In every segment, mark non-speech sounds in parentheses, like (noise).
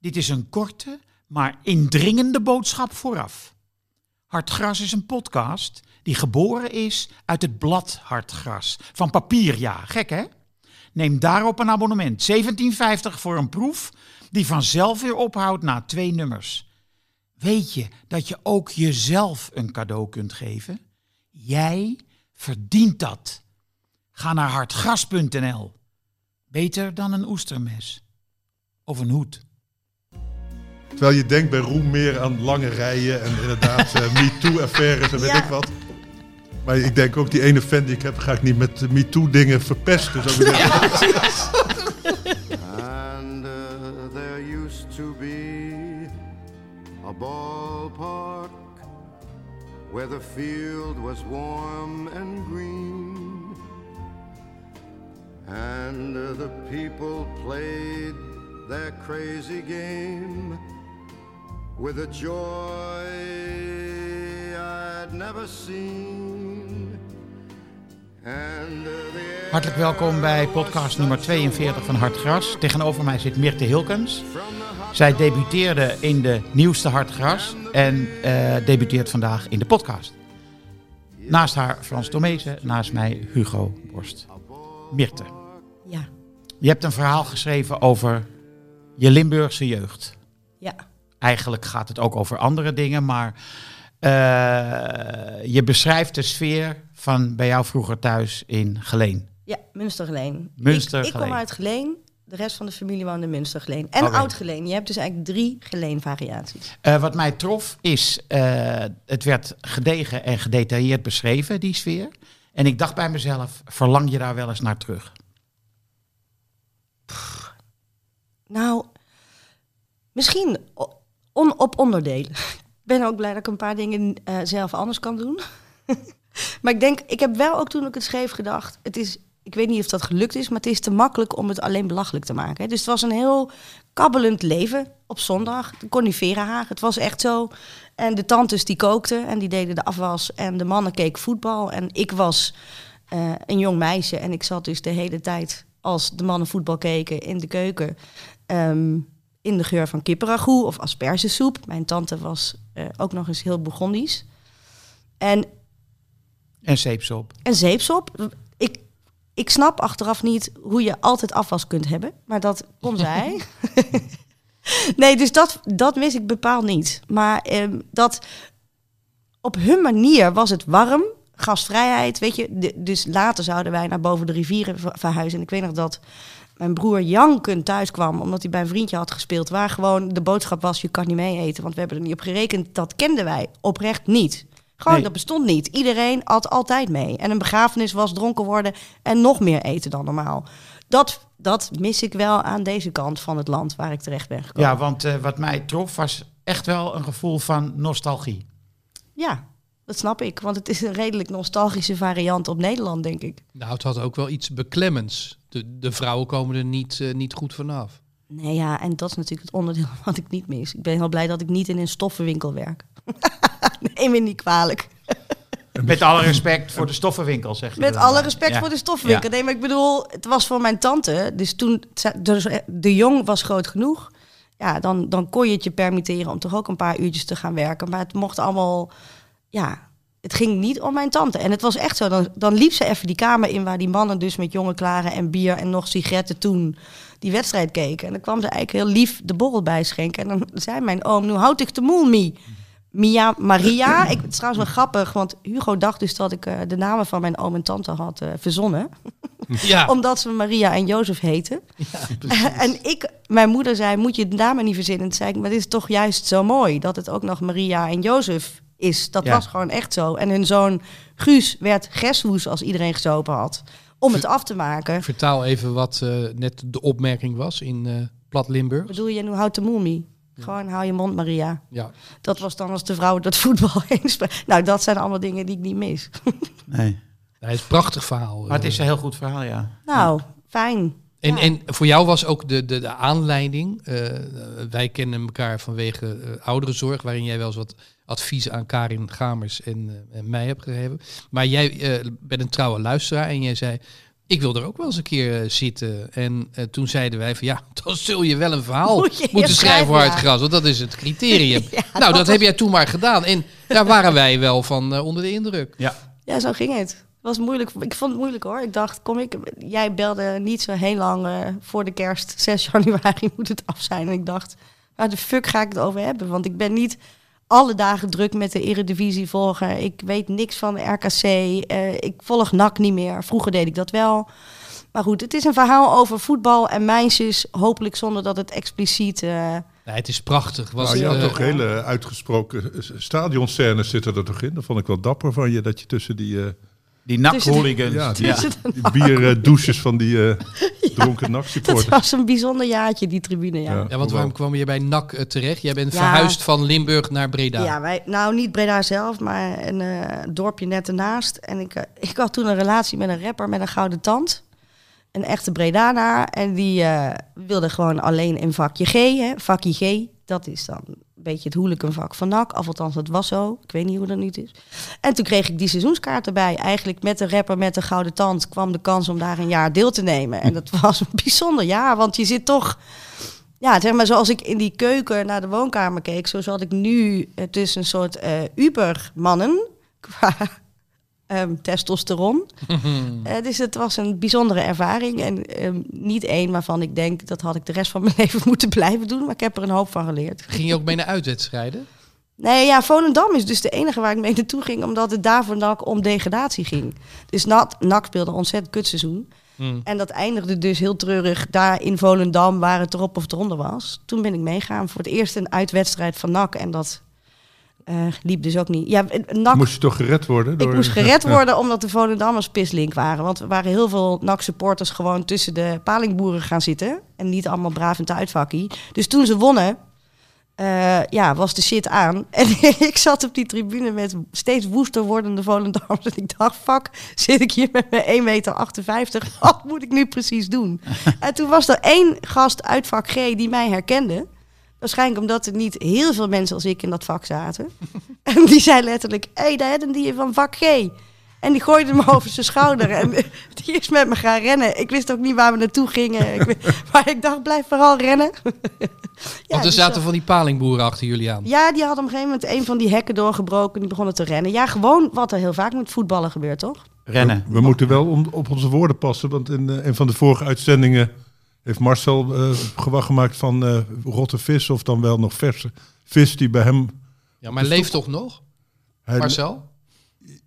Dit is een korte, maar indringende boodschap vooraf. Hartgras is een podcast die geboren is uit het blad Hartgras. Van papier, ja. Gek, hè? Neem daarop een abonnement. 17,50 voor een proef die vanzelf weer ophoudt na twee nummers. Weet je dat je ook jezelf een cadeau kunt geven? Jij verdient dat. Ga naar hartgras.nl. Beter dan een oestermes. Of een hoed. Terwijl je denkt bij Roem meer aan lange rijen en inderdaad (laughs) uh, MeToo-affaires en weet Ja. ik wat. Maar ik denk ook, die ene fan die ik heb, ga ik niet met MeToo-dingen verpesten. Zou ik zeggen. And uh, there used to be a ballpark where the field was warm and green. And uh, the people played their crazy game with a joy I'd never seen. And uh, the Hartelijk welkom bij podcast nummer 42 van Hartgras. Tegenover mij zit Mirte Hilkens. Zij debuteerde in de nieuwste Hartgras en eh, debuteert vandaag in de podcast. Naast haar Frans Domezen, naast mij Hugo Borst. Mirte, Ja, je hebt een verhaal geschreven over je Limburgse jeugd. ja, Eigenlijk gaat het ook over andere dingen, maar eh, je beschrijft de sfeer van bij jou vroeger thuis in Geleen. ja, Münstergeleen. Münstergeleen. Ik, ik kom uit Geleen. De rest van de familie woonde in Münstergeleen. En Oké. Oud-Geleen. Je hebt dus eigenlijk drie Geleen-variaties. Eh, wat mij trof is, eh, het werd gedegen en gedetailleerd beschreven, die sfeer. En ik dacht bij mezelf, verlang je daar wel eens naar terug? Nou, misschien op onderdelen. Ik ben ook blij dat ik een paar dingen eh, zelf anders kan doen. (laughs) maar ik denk, ik heb wel ook toen ik het schreef gedacht, het is, ik weet niet of dat gelukt is, maar het is te makkelijk om het alleen belachelijk te maken. Dus het was een heel kabbelend leven op zondag. De coniferenhaag, het was echt zo. En de tantes die kookten en die deden de afwas en de mannen keken voetbal. En ik was eh, een jong meisje en ik zat dus de hele tijd als de mannen voetbal keken in de keuken. ehm, in de geur van kippenragout of aspergesoep. Mijn tante was eh, ook nog eens heel Burgondisch. En En zeepsop. en zeepsop. Ik, ik snap achteraf niet hoe je altijd afwas kunt hebben. Maar dat kon zij. (laughs) nee, dus dat, dat mis ik bepaald niet. Maar ehm, dat op hun manier was het warm. Gastvrijheid, weet je. De- dus later zouden wij naar boven de rivieren ver- verhuizen. En ik weet nog dat mijn broer jankend thuis kwam... omdat hij bij een vriendje had gespeeld... waar gewoon de boodschap was, je kan niet mee eten... want we hebben er niet op gerekend. Dat kenden wij oprecht niet. Gewoon, Nee. dat bestond niet. Iedereen had altijd mee. En een begrafenis was dronken worden en nog meer eten dan normaal. Dat, dat mis ik wel aan deze kant van het land waar ik terecht ben gekomen. Ja, want eh, wat mij trof was echt wel een gevoel van nostalgie. Ja, dat snap ik. Want het is een redelijk nostalgische variant op Nederland, denk ik. Nou, het had ook wel iets beklemmends. De, de vrouwen komen er niet, eh, niet goed vanaf. Nee, ja, en dat is natuurlijk het onderdeel (laughs) wat ik niet mis. Ik ben heel blij dat ik niet in een stoffenwinkel werk. (laughs) Neem me niet kwalijk. (laughs) Met alle respect voor de stoffenwinkel, zeg je Met dan alle maar. respect Ja. voor de stoffenwinkel. Ja. Nee, maar ik bedoel, het was voor mijn tante. Dus toen dus de jong was groot genoeg. Ja, dan, dan kon je het je permitteren om toch ook een paar uurtjes te gaan werken. Maar het mocht allemaal, ja, het ging niet om mijn tante. En het was echt zo, dan, dan liep ze even die kamer in waar die mannen dus met jonge klaren en bier en nog sigaretten toen die wedstrijd keken. En dan kwam ze eigenlijk heel lief de borrel bijschenken. En dan (laughs) zei mijn oom, nu houd ik de moel, Mie. Mia Maria. Ik, het is trouwens wel grappig, want Hugo dacht dus dat ik eh, de namen van mijn oom en tante had eh, verzonnen. (laughs) Ja, (laughs) Omdat ze Maria en Jozef heten. en ik, mijn moeder zei, moet je de namen niet verzinnen? Toen zei ik, maar dit is toch juist zo mooi dat het ook nog Maria en Jozef is. Dat Ja. was gewoon echt zo. En hun zoon Guus werd Geshoes als iedereen gezopen had. Om het af te maken. vertaal even wat eh, net de opmerking was in eh Plat Limburg. Bedoel je, nu houdt de moemie? Gewoon hou je mond, Maria. Ja. Dat was dan als de vrouwen dat voetbal (laughs) spelen. Nou, dat zijn allemaal dingen die ik niet mis. (laughs) Nee. Het is een prachtig verhaal. Maar het is eh. een heel goed verhaal, ja. Nou, fijn. En, Ja. en voor jou was ook de, de, de aanleiding. eh, wij kennen elkaar vanwege eh, ouderenzorg, waarin jij wel eens wat advies aan Karin Gamers en, eh, en mij hebt gegeven. Maar jij eh, bent een trouwe luisteraar en jij zei. ik wil er ook wel eens een keer eh, zitten. En eh, toen zeiden wij van ja, (laughs) dan zul je wel een verhaal Moet je moeten schrijven voor Hard ja. Gras. Want dat is het criterium. (laughs) Ja, nou, dat, dat heb jij toen maar gedaan. En daar waren wij wel van eh, onder de indruk. Ja. Ja, zo ging het. Het was moeilijk. Ik vond het moeilijk hoor. Ik dacht, kom ik. Jij belde niet zo heel lang eh, voor de kerst. 6 (laughs) januari moet het af zijn. En ik dacht, waar de fuck ga ik het over hebben? Want ik ben niet alle dagen druk met de Eredivisie volgen. Ik weet niks van de RKC. Eh, ik volg NAC niet meer. Vroeger deed ik dat wel. Maar goed, het is een verhaal over voetbal en meisjes. Hopelijk zonder dat het expliciet... eh, Nee, het is prachtig. Was, Nou, je had eh, toch hele uitgesproken eh, stadionscènes zitten er toch in? Dat vond ik wel dapper van je, dat je tussen die, eh Die NAC-hooligans. ja, die, Ja. die bierdouches van die eh, (laughs) dronken dat NAC-supporters. was een bijzonder jaartje, die tribune, ja. Ja. want waarom kwam je bij NAC eh, terecht? Jij bent Ja. verhuisd van Limburg naar Breda. Ja, wij, nou niet Breda zelf, maar een eh, dorpje net ernaast. En ik, eh, ik had toen een relatie met een rapper met een gouden tand. Een echte Bredanaar. En die eh, wilde gewoon alleen een vakje G, hè, vakje G. Dat is dan beetje het hooliganvak van NAC. Of althans, dat was zo. Ik weet niet hoe dat nu is. En toen kreeg ik die seizoenskaart erbij. Eigenlijk met de rapper met de gouden tand kwam de kans om daar een jaar deel te nemen. En dat (laughs) was een bijzonder jaar, want je zit toch... Ja, zeg maar zoals ik in die keuken naar de woonkamer keek, zo zat ik nu eh, tussen een soort eh Uber-mannen qua ehm, testosteron. (laughs) Eh, dus het was een bijzondere ervaring en ehm, niet één waarvan ik denk dat had ik de rest van mijn (laughs) leven moeten blijven doen, maar ik heb er een hoop van geleerd. Ging je ook mee naar uitwedstrijden? Nee, ja, Volendam is dus de enige waar ik mee naartoe ging, omdat het daar voor NAC om degradatie ging. Dus NAC, speelde een ontzettend kutseizoen. Hmm. En dat eindigde dus heel treurig daar in Volendam, waar het erop of eronder was. Toen ben ik meegaan voor het eerst een uitwedstrijd van NAC. En dat eh, liep dus ook niet. Ja, NAC, Moest je toch gered worden? ik door- moest gered (laughs) worden omdat de Volendammers pislink waren. Want er waren heel veel NAC-supporters gewoon tussen de palingboeren gaan zitten. En niet allemaal braaf in het uitvakkie. Dus toen ze wonnen, eh, ja, was de shit aan. (laughs) En ik zat op die tribune met steeds woester wordende Volendammers. En ik dacht, fuck, zit ik hier met mijn 1,58 meter? (laughs) Wat moet ik nu precies doen? En toen was er één gast uit vak G die mij herkende. Waarschijnlijk omdat er niet heel veel mensen als ik in dat vak zaten. (laughs) En die zei letterlijk, hé, hey, daar hebben die van vak G. En die gooide hem (laughs) over zijn schouder. En (laughs) die is met me gaan rennen. Ik wist ook niet waar we naartoe gingen. Ik weet- maar ik dacht, blijf vooral rennen. Ja, Want er dus zaten dat- van die palingboeren achter jullie aan. ja, die had op een gegeven moment een van die hekken doorgebroken. Die begonnen te rennen. Ja, gewoon wat er heel vaak met voetballen gebeurt, toch? Rennen. We moeten wel om, op onze woorden passen, want in eh, een van de vorige uitzendingen heeft Marcel eh gewacht gemaakt van eh, rotte vis of dan wel nog verse vis die bij hem... Ja, maar leeft toch nog, hij- Marcel?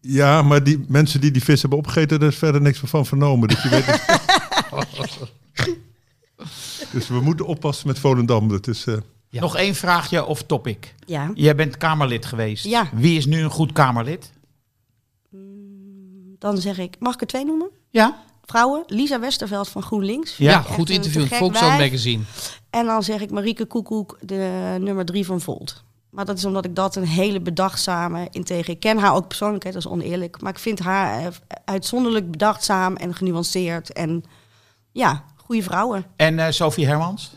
Ja, maar die mensen die die vis hebben opgegeten, daar is verder niks meer van vernomen. Dus, je weet het. (laughs) dus we moeten oppassen met Volendam. Dat is, eh, Ja. Nog één vraagje of topic. Ja. Jij bent Kamerlid geweest. Ja. Wie is nu een goed Kamerlid? Dan zeg ik, mag ik er twee noemen? Ja. Vrouwen, Lisa Westerveld van GroenLinks. Ja, goed interview in magazine. En dan zeg ik Marieke Koekoek, de nummer drie van Volt. Maar dat is omdat ik dat een hele bedachtzame, integer... Ik ken haar ook persoonlijk, hè, dat is oneerlijk. Maar ik vind haar eh, uitzonderlijk bedachtzaam en genuanceerd. En ja, goede vrouwen. En eh, Sophie Hermans?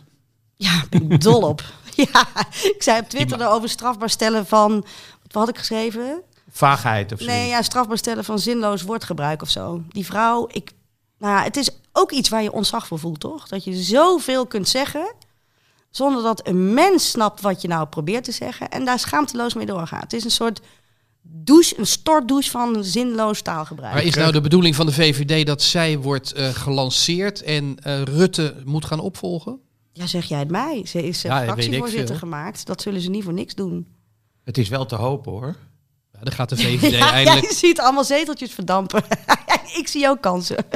Ja, ben ik dol op. (laughs) (laughs) Ja, ik zei op Twitter erover strafbaar stellen van... Wat had ik geschreven? Vaagheid of zo? Nee, ja, strafbaar stellen van zinloos woordgebruik of zo. Die vrouw, ik, nou, ja, het is ook iets waar je ontzag voor voelt, toch? Dat je zoveel kunt zeggen zonder dat een mens snapt wat je nou probeert te zeggen en daar schaamteloos mee doorgaat. Het is een soort douche, een stortdouche van zinloos taalgebruik. Maar is nou de bedoeling van de VVD dat zij wordt eh, gelanceerd en eh, Rutte moet gaan opvolgen? Ja, zeg jij het mij. Ze is eh, Ja, fractievoorzitter gemaakt. Dat zullen ze niet voor niks doen. Het is wel te hopen hoor. Ja, dan gaat de (laughs) VVD Ja, eindelijk... je ziet allemaal zeteltjes verdampen. (laughs) ik zie ook kansen. (laughs)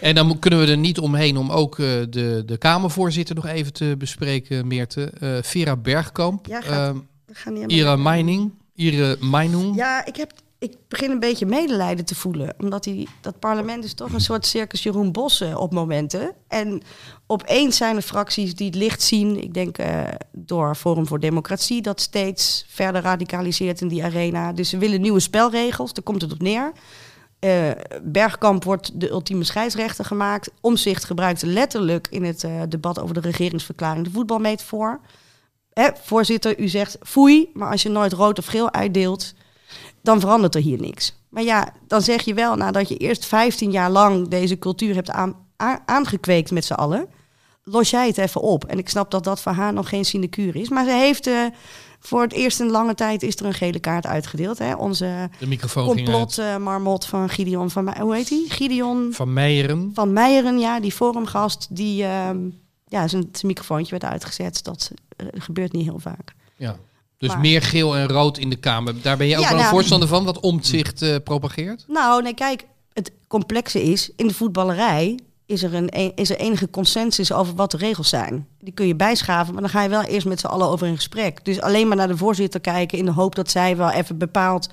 En dan kunnen we er niet omheen om ook eh, de, de Kamervoorzitter nog even te bespreken, Meerte. Eh, Vera Bergkamp, Ja, gaat- We gaan Ira Meining, Ira Meinung. Ja, ik, heb, ik begin een beetje medelijden te voelen. Omdat die, dat parlement is toch een soort circus Jeroen Bossen op momenten. En opeens zijn er fracties die het licht zien. Ik denk eh, door Forum voor Democratie dat steeds verder radicaliseert in die arena. Dus ze willen nieuwe spelregels, daar komt het op neer. Eh, Bergkamp wordt de ultieme scheidsrechter gemaakt. Omzicht gebruikte letterlijk in het eh, debat over de regeringsverklaring de voetbalmetafoor. Hè, voorzitter, u zegt foei, maar als je nooit rood of geel uitdeelt, dan verandert er hier niks. Maar ja, dan zeg je wel nadat je eerst 15 jaar lang deze cultuur hebt aan, aangekweekt met z'n allen, los jij het even op. En ik snap dat dat voor haar nog geen sinecure is. Maar ze heeft eh, voor het eerst in lange tijd is er een gele kaart uitgedeeld. Hè? Onze De microfoon complot eh, marmot van Gideon van hoe heet hij? Gideon Van Meijeren. van Meijeren, ja, die forumgast, die ehm, ja, zijn, zijn microfoontje werd uitgezet. Dat eh, gebeurt niet heel vaak. Ja. Dus Maar- meer geel en rood in de Kamer. Daar ben je ook Ja, wel een nou- voorstander van, wat omzicht eh propageert? Nou, nee, kijk, het complexe is, in de voetballerij is er, een, e- is er enige consensus over wat de regels zijn. Die kun je bijschaven, maar dan ga je wel eerst met z'n allen over in gesprek. Dus alleen maar naar de voorzitter kijken in de hoop dat zij wel even bepaalt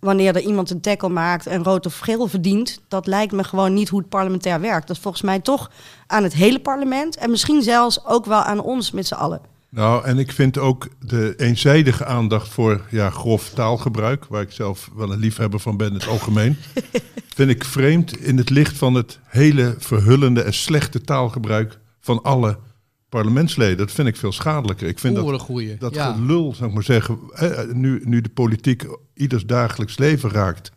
wanneer er iemand een tackle maakt en rood of geel verdient. Dat lijkt me gewoon niet hoe het parlementair werkt. Dat is volgens mij toch aan het hele parlement en misschien zelfs ook wel aan ons met z'n allen. Nou, en ik vind ook de eenzijdige aandacht voor ja, grof taalgebruik, waar ik zelf wel een liefhebber van ben in het algemeen, (laughs) vind ik vreemd in het licht van het hele verhullende en slechte taalgebruik van alle parlementsleden. Dat vind ik veel schadelijker. Ik vind Oeh, dat, goeie. dat ja. gelul, zou ik maar zeggen, hè, nu, nu de politiek ieders dagelijks leven raakt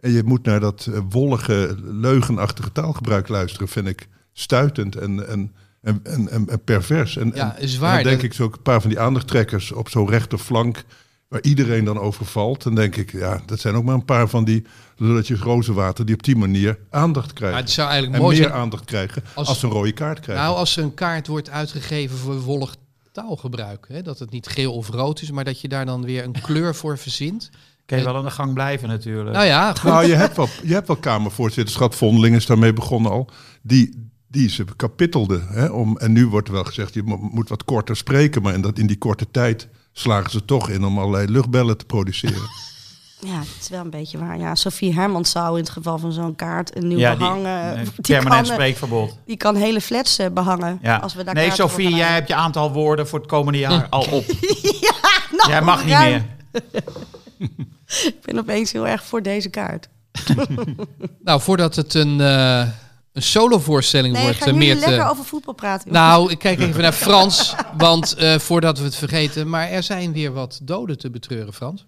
en je moet naar dat eh, wollige, leugenachtige taalgebruik luisteren, vind ik stuitend en, en, en, en, en, pervers. En, Ja, en- is en dan denk Dat- ik zo een paar van die aandachttrekkers op zo'n rechterflank, waar iedereen dan over valt. Dan denk ik, ja, dat zijn ook maar een paar van die lulletjes rozenwater die op die manier aandacht krijgen. Maar het zou eigenlijk en mooi meer zijn aandacht krijgen als- als, ze een rode kaart krijgen. Nou, als er een kaart wordt uitgegeven voor wollig taalgebruik, hè, dat het niet geel of rood is, maar dat je daar dan weer een kleur voor verzint. Kan je wel aan de gang blijven natuurlijk. Nou ja, goed. Nou, je hebt wel, je hebt wel Kamervoorzitterschap. Vondeling is daarmee begonnen al. Die, die ze kapittelden. Hè, om, en nu wordt er wel gezegd, je mo- moet wat korter spreken. Maar in, dat, in die korte tijd slagen ze toch in om allerlei luchtbellen te produceren. (laughs) Ja, het is wel een beetje waar. Ja, Sophie Hermans zou in het geval van zo'n kaart een nieuw ja, die, behang... eh, een (laughs) die permanent kan, eh, spreekverbod. Die kan hele flats eh, behangen. Ja. Als we daar nee, gaan jij hebt je aantal woorden voor het komende jaar al op. (laughs) Nou, jij mag niet ruim. meer. Ik ben opeens heel erg voor deze kaart. nou, voordat het een, eh een solo-voorstelling Nee, wordt, ga eh, nu Meerte- lekker over voetbal praten. Nou, ik kijk even naar Frans, want eh, voordat we het vergeten, maar er zijn weer wat doden te betreuren, Frans.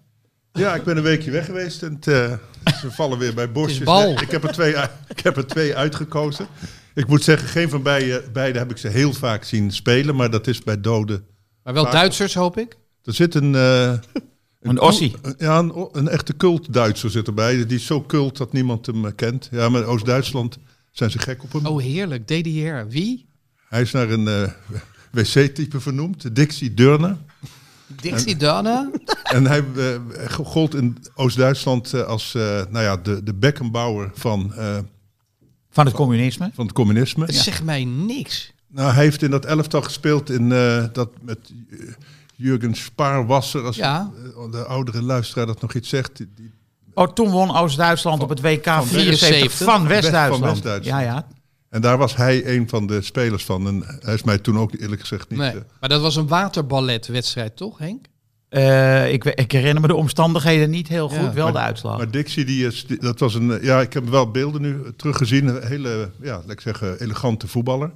ja, ik ben een weekje weg geweest. En eh, ze vallen weer bij bosjes. Nee, ik, heb er twee, ik heb er twee uitgekozen. Ik moet zeggen, geen van beide, beide heb ik ze heel vaak zien spelen. Maar dat is bij doden. Maar wel Vaak- Duitsers, hoop ik. Er zit een... eh, Een Ossie. Een- Ja, een, een echte cult-Duitser zit erbij. Die is zo cult dat niemand hem eh, kent. Ja, maar Oost-Duitsland zijn ze gek op hem. Oh, heerlijk. DDR. Wie? Hij is naar een eh, wc-type vernoemd, Dixie Durner. Dixie Donna? En hij eh, gold in Oost-Duitsland eh, als eh, nou ja, de, de Beckenbauer van, eh, Van het communisme. van het communisme. Het zegt mij niks. Nou, hij heeft in dat elftal gespeeld in dat dat met Jurgen Spaarwasser. Als Ja. de oudere luisteraar dat nog iets zegt. Die, die- Oh, toen won Oost-Duitsland op het WK 74 74 van West-Duitsland. Ja, ja. en daar was hij een van de spelers van. En hij is mij toen ook eerlijk gezegd niet... Nee. eh, Maar dat was een waterballetwedstrijd, toch, Henk? Eh, ik, ik herinner me de omstandigheden niet heel goed, Ja, wel maar- de uitslag. Maar Dixie, die is, die- dat was een, eh, ja, ik heb wel beelden nu teruggezien. Een hele, ja, laat ik zeggen, elegante voetballer.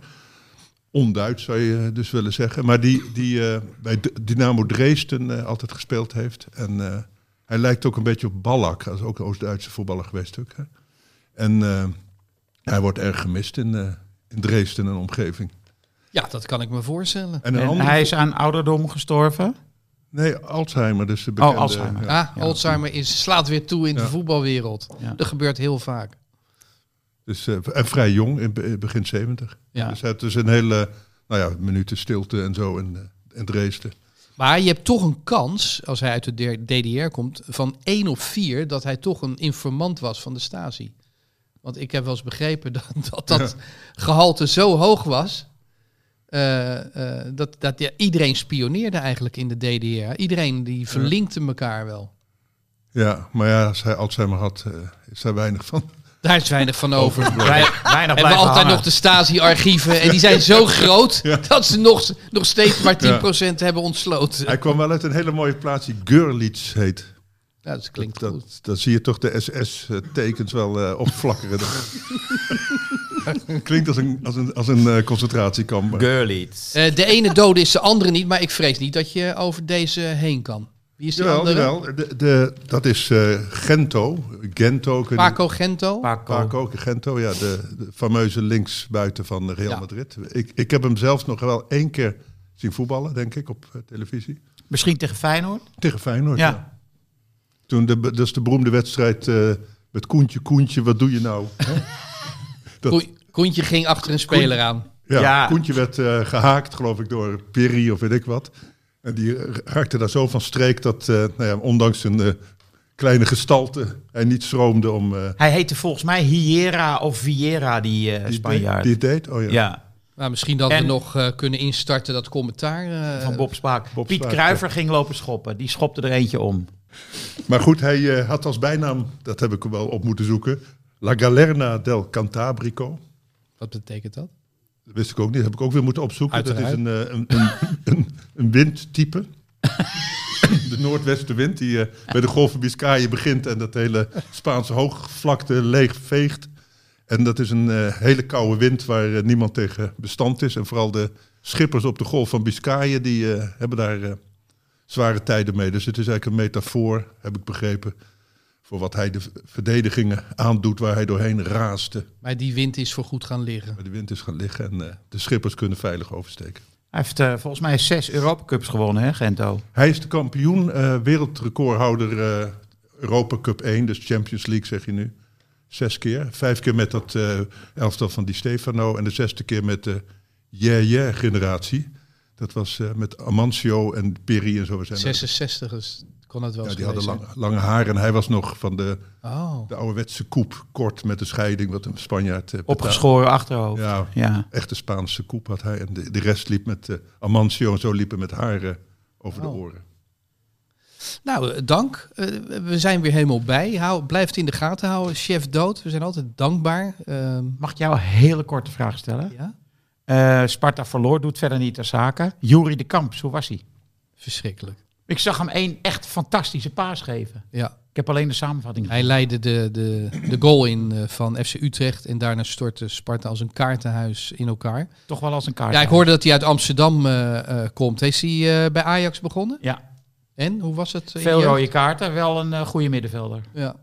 Onduits zou je dus willen zeggen. Maar die, die eh, bij Dynamo Dresden eh, altijd gespeeld heeft. En eh, hij lijkt ook een beetje op Ballack. Dat is ook een Oost-Duitse voetballer geweest. Ook, hè. En eh, hij wordt erg gemist in, eh, in Dresden en omgeving. Ja, dat kan ik me voorstellen. En een en andere, hij is aan ouderdom gestorven. Nee, Alzheimer. Dus de bekende, Alzheimer. ja. Ah, Alzheimer is, slaat weer toe in de voetbalwereld. Ja. Dat gebeurt heel vaak. Dus, eh, en vrij jong, in be- begin 70. Ja. Dus hij heeft dus een hele nou ja, minuten stilte en zo in, eh, in Dresden. Maar je hebt toch een kans, als hij uit de DDR komt, van 1 op 4 dat hij toch een informant was van de Stasi. Want ik heb wel eens begrepen (laughs) dat dat, dat gehalte zo hoog was. eh, eh, dat, dat ja, iedereen spioneerde eigenlijk in de DDR. Iedereen die verlinkte elkaar wel. Ja, maar ja, als hij Alzheimer had, eh, is daar weinig van. Daar is weinig van over. Weinig Hebben we blijven altijd hangen. nog de Stasi-archieven. En die zijn zo groot dat ze nog, nog steeds maar 10% hebben ontsloten. Hij kwam wel uit een hele mooie plaats die Görlitz heet. Ja, dat klinkt dat, goed. Dan zie je toch de SS-tekens wel eh, opflakkeren. (laughs) Klinkt als een, als een, als een eh, concentratiekamp. Görlitz. Eh, de ene dode is de andere niet, maar ik vrees niet dat je over deze heen kan. Wie is die Jawel, andere? jawel. De, de, dat is eh, Gento. Gento. Paco Gento. Paco. Paco Gento, ja, de, de fameuze linksbuiten van Real Ja. Madrid. Ik, ik heb hem zelf nog wel één keer zien voetballen, denk ik, op eh, televisie. Misschien tegen Feyenoord? Tegen Feyenoord, ja. Ja. Toen de, dat is de beroemde wedstrijd eh, met Koentje, Koentje, wat doe je nou? (laughs) Hè? dat- Koen- Koentje ging achter een speler aan. Ja, Ja. Koentje werd eh, gehaakt, geloof ik, door Perry of weet ik wat. En die raakte daar zo van streek dat, eh, nou ja, ondanks een eh, kleine gestalte, hij niet schroomde om... eh, Hij heette volgens mij Hiera of Viera, die eh die, Spanjaard. die het deed. Oh ja. ja. Maar misschien dat we nog eh, kunnen instarten dat commentaar. eh, van Bob Spaak. Bob Piet Kruiver ging lopen schoppen. Die schopte er eentje om. Maar goed, hij eh, had als bijnaam, dat heb ik wel op moeten zoeken, La Galerna del Cantabrico. Wat betekent dat? Dat wist ik ook niet, dat heb ik ook weer moeten opzoeken. Dat is Uiteraard. een, eh, een, een, (laughs) een, een windtype. (laughs) De noordwestenwind die eh, bij de Golf van Biscayen begint en dat hele Spaanse hoogvlakte leeg veegt. En dat is een eh, hele koude wind waar eh, niemand tegen bestand is. En vooral de schippers op de Golf van Biscayen die hebben daar zware tijden mee. Dus het is eigenlijk een metafoor, heb ik begrepen, voor wat hij de verdedigingen aandoet waar hij doorheen raaste. Maar die wind is voor goed gaan liggen. Maar de wind is gaan liggen en de schippers kunnen veilig oversteken. Hij heeft eh, volgens mij zes Europa Cups gewonnen, hè, Gento? Hij is de kampioen, eh, wereldrecordhouder eh, Europa Cup 1, dus Champions League zeg je nu. Zes keer. Vijf keer met dat eh, elftal van Di Stefano en de zesde keer met de Yeah Yeah generatie. Dat was eh, met Amancio en Peri en zo. Zijn dat- 66 is, kon het wel ja, die hadden lang, lange haar en hij was nog van de. Oh. de ouderwetse koep, kort met de scheiding, wat een Spanjaard betaalt. Opgeschoren achterhoofd. Ja, Ja. echte Spaanse koep had hij. En de, de rest liep met eh, Amancio en zo liepen met haren over de Oh. oren. Nou, eh, dank. Eh, we zijn weer helemaal bij. Hou, blijf het in de gaten houden. Chef dood. We zijn altijd dankbaar. Ehm, Mag ik jou een hele korte vraag stellen? ja, Eh, Sparta verloor, doet verder niet ter zake. Jury de Kamp, hoe was hij? verschrikkelijk. Ik zag hem één echt fantastische paas geven. Ja. Ik heb alleen de samenvatting Hij leidde de, de, de goal in eh, van FC Utrecht. En daarna stortte Sparta als een kaartenhuis in elkaar. Toch wel als een kaart. Ja, ik hoorde dat hij uit Amsterdam eh, eh, komt. Is hij bij Ajax begonnen? Ja, En hoe was het? veel rode kaarten, wel een goede middenvelder. Ja.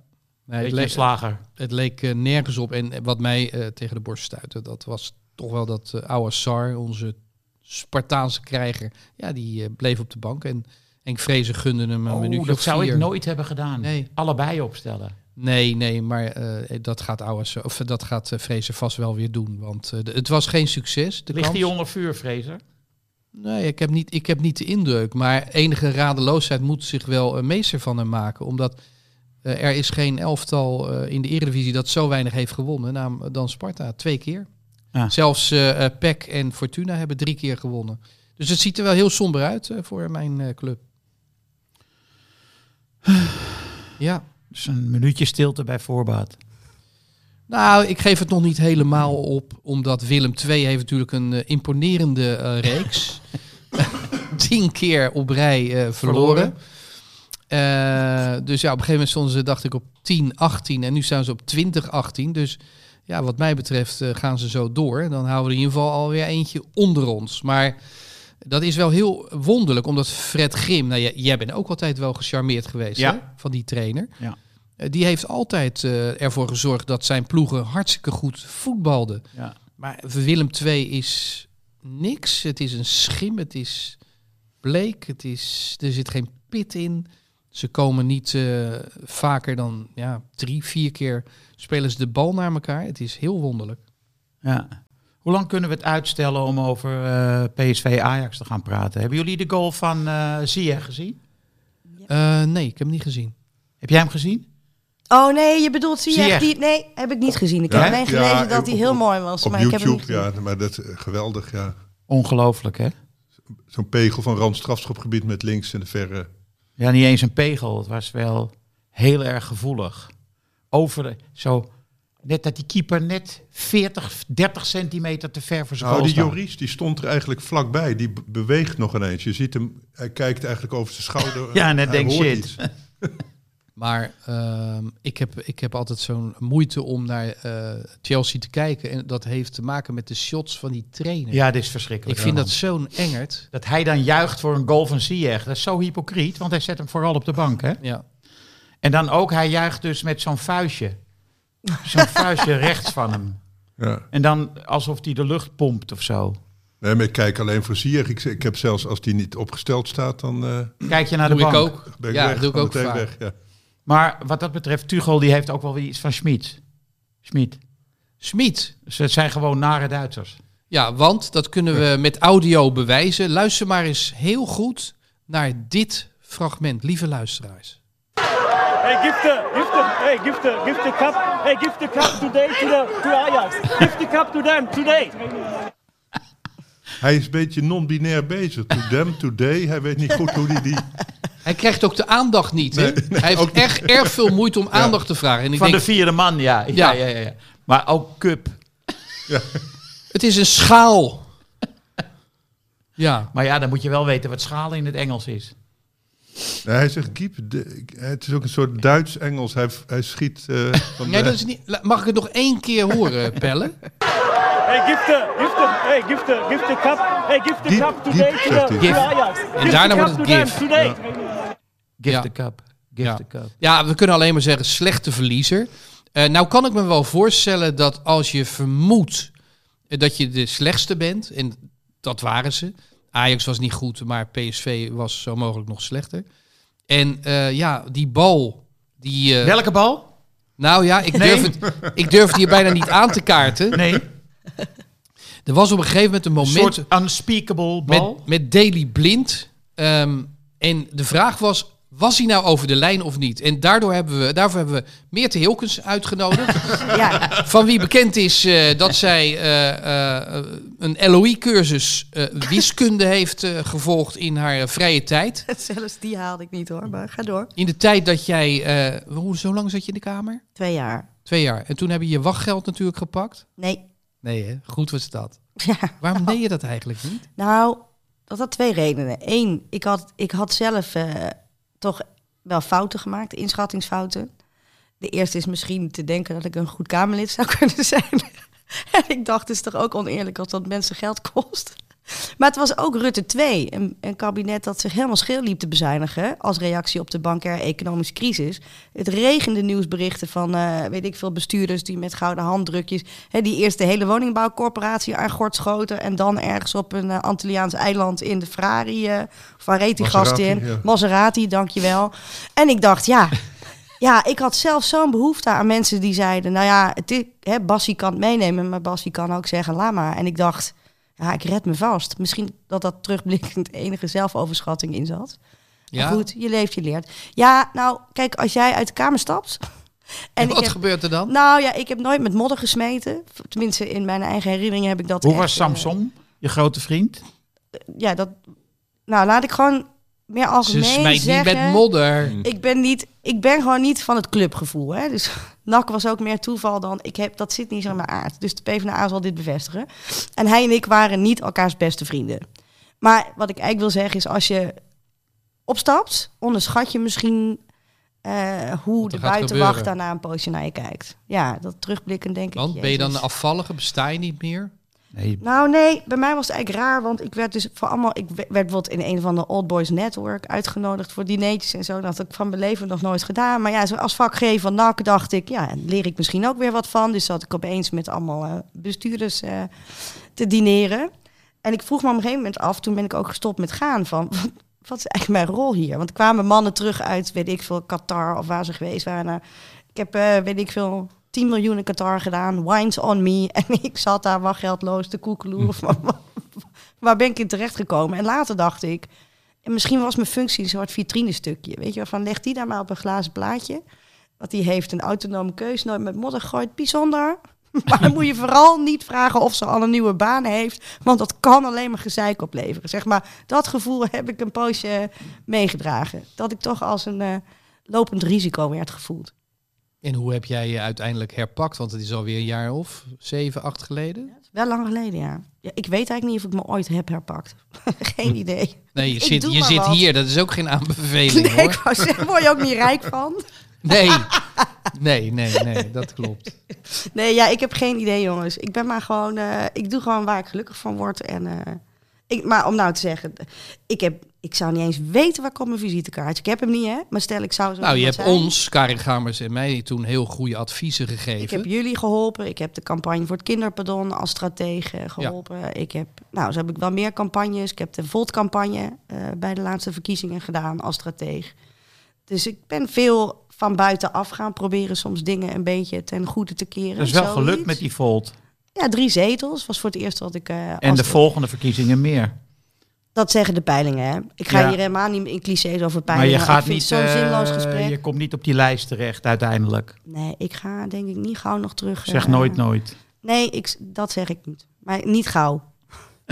Nee, het, leek, slager. het leek nergens op. En wat mij tegen de borst stuitte, dat was toch wel dat uh, oude Sar, onze Spartaanse krijger, ja, die bleef op de bank. En Henk Vrezen gunde hem een Oh, minuutje dat zou vier. ik nooit hebben gedaan. Nee. Allebei opstellen. Nee, nee, maar eh, dat gaat oude Sar- of eh, dat gaat eh, Vrezen vast wel weer doen. Want eh, het was geen succes. De Ligt kans. hij onder vuur, Fraser? Nee, ik heb, niet, ik heb niet de indruk. Maar enige radeloosheid moet zich wel een meester van hem maken. Omdat eh, er is geen elftal eh, in de Eredivisie dat zo weinig heeft gewonnen nam, dan Sparta. Twee keer. Ja. Zelfs eh eh, PEC en Fortuna hebben drie keer gewonnen. Dus het ziet er wel heel somber uit eh, voor mijn eh, club. Ja. Dus een minuutje stilte bij voorbaat. Nou, ik geef het nog niet helemaal op, omdat Willem II heeft natuurlijk een eh, imponerende eh, reeks. (laughs) Tien keer op rij eh, verloren. Eh, dus ja, op een gegeven moment stonden ze, dacht ik, op 10, 18 en nu staan ze op 20, 18. Dus ja, wat mij betreft gaan ze zo door. Dan houden we in ieder geval alweer eentje onder ons. Maar dat is wel heel wonderlijk, omdat Fred Grim, nou, jij, jij bent ook altijd wel gecharmeerd geweest Ja. hè, van die trainer. Ja. Eh, Die heeft altijd eh, ervoor gezorgd dat zijn ploegen hartstikke goed voetbalden. Ja. Maar Willem II is niks. Het is een schim. Het is bleek. Het is, er zit geen pit in. Ze komen niet eh, vaker dan ja, drie, vier keer spelen ze de bal naar elkaar. Het is heel wonderlijk. Ja. Hoe lang kunnen we het uitstellen om over eh, PSV Ajax te gaan praten? Hebben jullie de goal van eh Ziyech gezien? Eh, nee, ik heb hem niet gezien. Heb jij hem gezien? Oh nee, je bedoelt Ziyech. die? Nee, heb ik niet gezien. Ik Ja, heb alleen ja, gelezen dat hij heel op- mooi was. Op maar ik heb hem niet YouTube, gezien. ja, maar dat is geweldig, ja. Ongelooflijk, hè? Zo'n pegel van rand strafschopgebied met links in de verre. Ja, niet eens een pegel. Het was wel heel erg gevoelig. Over de, zo, net dat die keeper net 40, 30 centimeter te ver voor zijn Nou, goal die. Joris die stond er eigenlijk vlakbij. Die be- beweegt nog ineens. Je ziet hem, hij kijkt eigenlijk over zijn schouder. (laughs) Ja, denkt, hoort shit. iets. (laughs) Maar ehm, ik, heb, ik heb altijd zo'n moeite om naar eh, Chelsea te kijken. En dat heeft te maken met de shots van die trainer. Ja, dit is verschrikkelijk. ik vind dat zo'n engert. Dat hij dan juicht voor een goal van Ziyech. Dat is zo hypocriet, want hij zet hem vooral op de bank, hè? Ja. En dan ook, hij juicht dus met zo'n vuistje. Zo'n vuistje rechts van hem. Ja. En dan alsof hij de lucht pompt of zo. Nee, maar ik kijk alleen voor. Ik, ik heb zelfs als die niet opgesteld staat, dan eh, Kijk je naar de Doe ik bank. ook. ben ik ja, weg. doe ik ook vaak. weg, ja. Maar wat dat betreft, Tuchel die heeft ook wel weer iets van Schmid. Schmid. Smit. Dus het zijn gewoon nare Duitsers. Ja, want dat kunnen we met audio bewijzen. Luister maar eens heel goed naar dit fragment, lieve luisteraars. Hey, give the, give the, hey, give the, give the cup, hey, give the cup today to the, to Ajax. Give the cup to them today. Hij is een beetje non-binair bezig. To them, today. Hij weet niet goed hoe hij die... Hij krijgt ook de aandacht niet. Hè? Nee, nee, hij heeft echt erg veel moeite om aandacht te vragen. En ik Van denk, de vierde man, ja. Ja, Ja. ja, ja. ja. Maar ook Cup. het is een schaal. (laughs) Ja, Maar ja, dan moet je wel weten wat schalen in het Engels is. Nee, hij zegt keep. de- het is ook een soort Duits-Engels. Hij, hij schiet eh, van nee, de- dat is niet, mag ik het nog één keer horen, (laughs) Pelle? Hey, give the, give the, hey, give the, give the cup, hey, give the Diep, cup today to, the, Give. Ajax. Give daarna the wordt cup het give. today. Give Ja. the cup. Give Ja. the cup. Ja, we kunnen alleen maar zeggen slechte verliezer. Eh, nou kan ik me wel voorstellen dat als je vermoedt eh, dat je de slechtste bent, en dat waren ze. Ajax was niet goed, maar PSV was zo mogelijk nog slechter. En eh, ja, die bal, die... eh, Welke bal? Nou ja, ik Nee. durf, het, ik durf het hier bijna niet aan te kaarten. Nee. Er was op een gegeven moment een moment soort unspeakable bal. met, met Daily Blind. Ehm, en de vraag was, was hij nou over de lijn of niet? En daardoor hebben we, daarvoor hebben we Meerte Hilkens uitgenodigd. (laughs) Ja, van wie bekend is eh, dat zij eh, eh, een LOE-cursus eh, wiskunde heeft gevolgd in haar vrije tijd. (laughs) zelfs die haalde ik niet hoor, maar ga door. In de tijd dat jij... hoe, zo lang zat je in de kamer? Twee jaar. Twee jaar. En toen heb je je wachtgeld natuurlijk gepakt. Nee. Nee, hè? Goed was dat. (laughs) Ja. Waarom deed je dat eigenlijk niet? Nou, dat had twee redenen. Eén, ik had, ik had zelf toch wel fouten gemaakt, inschattingsfouten. De eerste is misschien te denken dat ik een goed Kamerlid zou (laughs) kunnen zijn. en ik dacht, het is toch ook oneerlijk als dat mensen geld kost. Maar het was ook Rutte 2, een, een kabinet dat zich helemaal scheel liep te bezuinigen als reactie op de bankaire economische crisis. Het regende nieuwsberichten van, eh, weet ik veel, bestuurders die met gouden handdrukjes, hè, die eerst de hele woningbouwcorporatie aan gort schoten en dan ergens op een eh, Antilliaans eiland in de Ferrari, eh of waar reed die gast in? ja. Maserati, dankjewel. En ik dacht, ja, (laughs) ja, ik had zelf zo'n behoefte aan mensen die zeiden... nou ja, het is, hè, Bassie kan het meenemen, maar Bassie kan ook zeggen, laat maar. En ik dacht, ja, ik red me vast. Misschien dat dat terugblikkend (laughs) enige zelfoverschatting in zat. Ja? Maar goed, je leeft, je leert. Ja, nou, kijk, als jij uit de kamer stapt... (laughs) En wat heb, gebeurt er dan? nou ja, ik heb nooit met modder gesmeten. Tenminste, in mijn eigen herinneringen heb ik dat Hoe echt, was eh, Samson, je grote vriend? ja, dat... Nou, laat ik gewoon meer Ze algemeen smijt niet met modder. Ik ben, niet, ik ben gewoon niet van het clubgevoel. Hè? Dus (laughs) NAC was ook meer toeval dan... Ik heb, dat zit niet zo in mijn aard. Dus de PvdA zal dit bevestigen. En hij en ik waren niet elkaars beste vrienden. Maar wat ik eigenlijk wil zeggen is... Als je opstapt, onderschat je misschien... eh, hoe de buitenwacht daarna een poosje naar je kijkt. Ja, dat terugblikken denk ik... Want ben je dan Jezus. afvallige? Besta je niet meer? Nou nee, bij mij was het eigenlijk raar, want ik werd dus voor allemaal, ik werd bijvoorbeeld in een van de Old Boys Network uitgenodigd voor dineetjes en zo. Dat had ik van mijn leven nog nooit gedaan. Maar ja, als vakgever van NAC dacht ik, ja, leer ik misschien ook weer wat van. Dus zat ik opeens met allemaal eh, bestuurders eh, te dineren. En ik vroeg me op een gegeven moment af, toen ben ik ook gestopt met gaan van, (laughs) wat, wat is eigenlijk mijn rol hier? Want kwamen mannen terug uit, weet ik veel, Qatar of waar ze geweest waren. Ik heb, eh, weet ik veel, 10 miljoen in Qatar gedaan. Wines on me. (laughs) En ik zat daar wachtgeldloos te koekeloeren. wa- waar ben ik in terecht gekomen? En later dacht ik... En misschien was mijn functie een soort vitrinestukje. Weet je, van leg die daar maar op een glazen plaatje. Want die heeft een autonome keus, nooit met modder gegooid. Bijzonder. (laughs) Maar dan moet je vooral niet vragen of ze al een nieuwe baan heeft. Want dat kan alleen maar gezeik opleveren. Zeg maar, dat gevoel heb ik een poosje meegedragen. Dat ik toch als een eh, lopend risico werd gevoeld. En hoe heb jij je uiteindelijk herpakt? Want het is alweer een jaar of zeven, acht geleden. Wel lang geleden, ja. ja. Ik weet eigenlijk niet of ik me ooit heb herpakt. (laughs) Geen idee. Nee, je Ik zit, je zit wat. hier. Dat is ook geen aanbeveling (laughs) Nee, ik hoor. wou zeggen, word je ook niet rijk van? (laughs) Nee. Nee, nee, nee, dat klopt. Nee, ja, ik heb geen idee, jongens. Ik ben maar gewoon... eh, ik doe gewoon waar ik gelukkig van word. En, eh, ik, maar om nou te zeggen... Ik, heb, ik zou niet eens weten waar komt mijn visitekaart. Ik heb hem niet, hè. Maar stel, ik zou zo Nou, je hebt zijn. ons, Karin Gamers en mij, toen heel goede adviezen gegeven. Ik heb jullie geholpen. Ik heb de campagne voor het kinderpardon als stratege geholpen. Ik heb, nou, zo heb ik wel meer campagnes. Ik heb de Volt-campagne eh, bij de laatste verkiezingen gedaan als stratege. Dus ik ben veel van buitenaf gaan proberen soms dingen een beetje ten goede te keren. Dat is wel gelukt met die Volt. Ja, drie zetels was voor het eerst wat ik... eh, En de volgende verkiezingen meer. Dat zeggen de peilingen, hè. Ik ga Ja. hier helemaal niet in clichés over Maar peilingen. je gaat niet, zo'n eh, zinloos gesprek. je komt niet op die lijst terecht uiteindelijk. Nee, ik ga denk ik niet gauw nog terug. Zeg eh, nooit nooit. Nee, ik, dat zeg ik niet. Maar niet gauw. (laughs)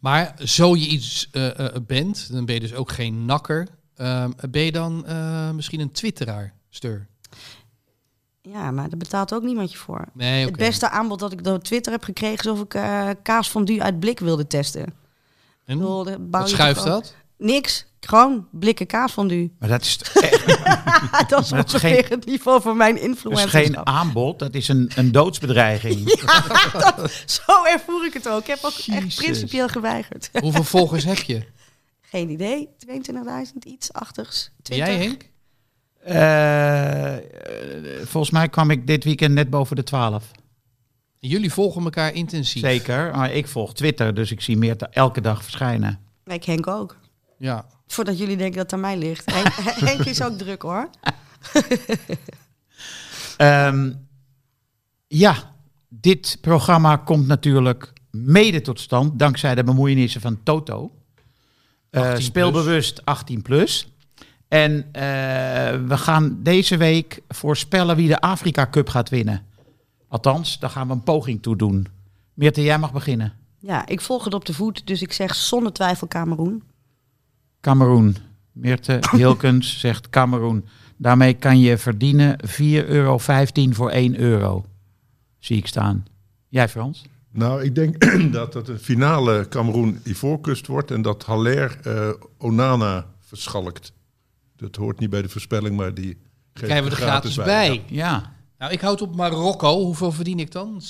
Maar zo je iets eh, bent, dan ben je dus ook geen nakker. Ehm, ben je dan misschien een twitteraar, Stur? Ja, maar daar betaalt ook niemand je voor. Nee. Het beste aanbod dat ik door Twitter heb gekregen... is of ik kaas fondue uit blik wilde testen. En? bedoel, Wat schuift dat? Niks. Gewoon blikken kaas fondue. Maar dat is, (laughs) echt, dat is Maar het is ongeveer geen- het niveau van mijn dat is geen aanbod, dat is een, een doodsbedreiging. (laughs) Zo ervoer ik het ook. Ik heb ook echt principieel geweigerd. Hoeveel (laughs) volgers heb je? Geen idee. 22.000, iets achtigs. En Jij, Henk? Eh, eh, volgens mij kwam ik dit weekend net boven de 12. Jullie volgen elkaar intensief. Zeker, maar ik volg Twitter, dus ik zie meer elke dag verschijnen. Ik Henk ook. Ja. Voordat jullie denken dat het aan mij ligt. (laughs) Henk, Henk is ook druk hoor. (laughs) Ehm, ja, dit programma komt natuurlijk mede tot stand dankzij de bemoeienissen van Toto. Eh, 18 plus. speelbewust 18 plus. En eh, we gaan deze week voorspellen wie de Afrika Cup gaat winnen. Althans, daar gaan we een poging toe doen. Meerte, jij mag beginnen. Ja, ik volg het op de voet, dus ik zeg zonder twijfel Cameroen. Cameroen. Meerte (laughs) Hilkens zegt Cameroen. Daarmee kan je verdienen 4,15 euro voor 1 euro. Zie ik staan. Jij Frans? Nou, ik denk (clears throat) dat het een finale Cameroen-Ivoorkust wordt en dat Haller eh, Onana verschalkt. Dat hoort niet bij de voorspelling, maar die geeft Krijgen we er gratis bij. Ja. Ja. Nou, ik houd op Marokko. Hoeveel verdien ik dan? 6,45.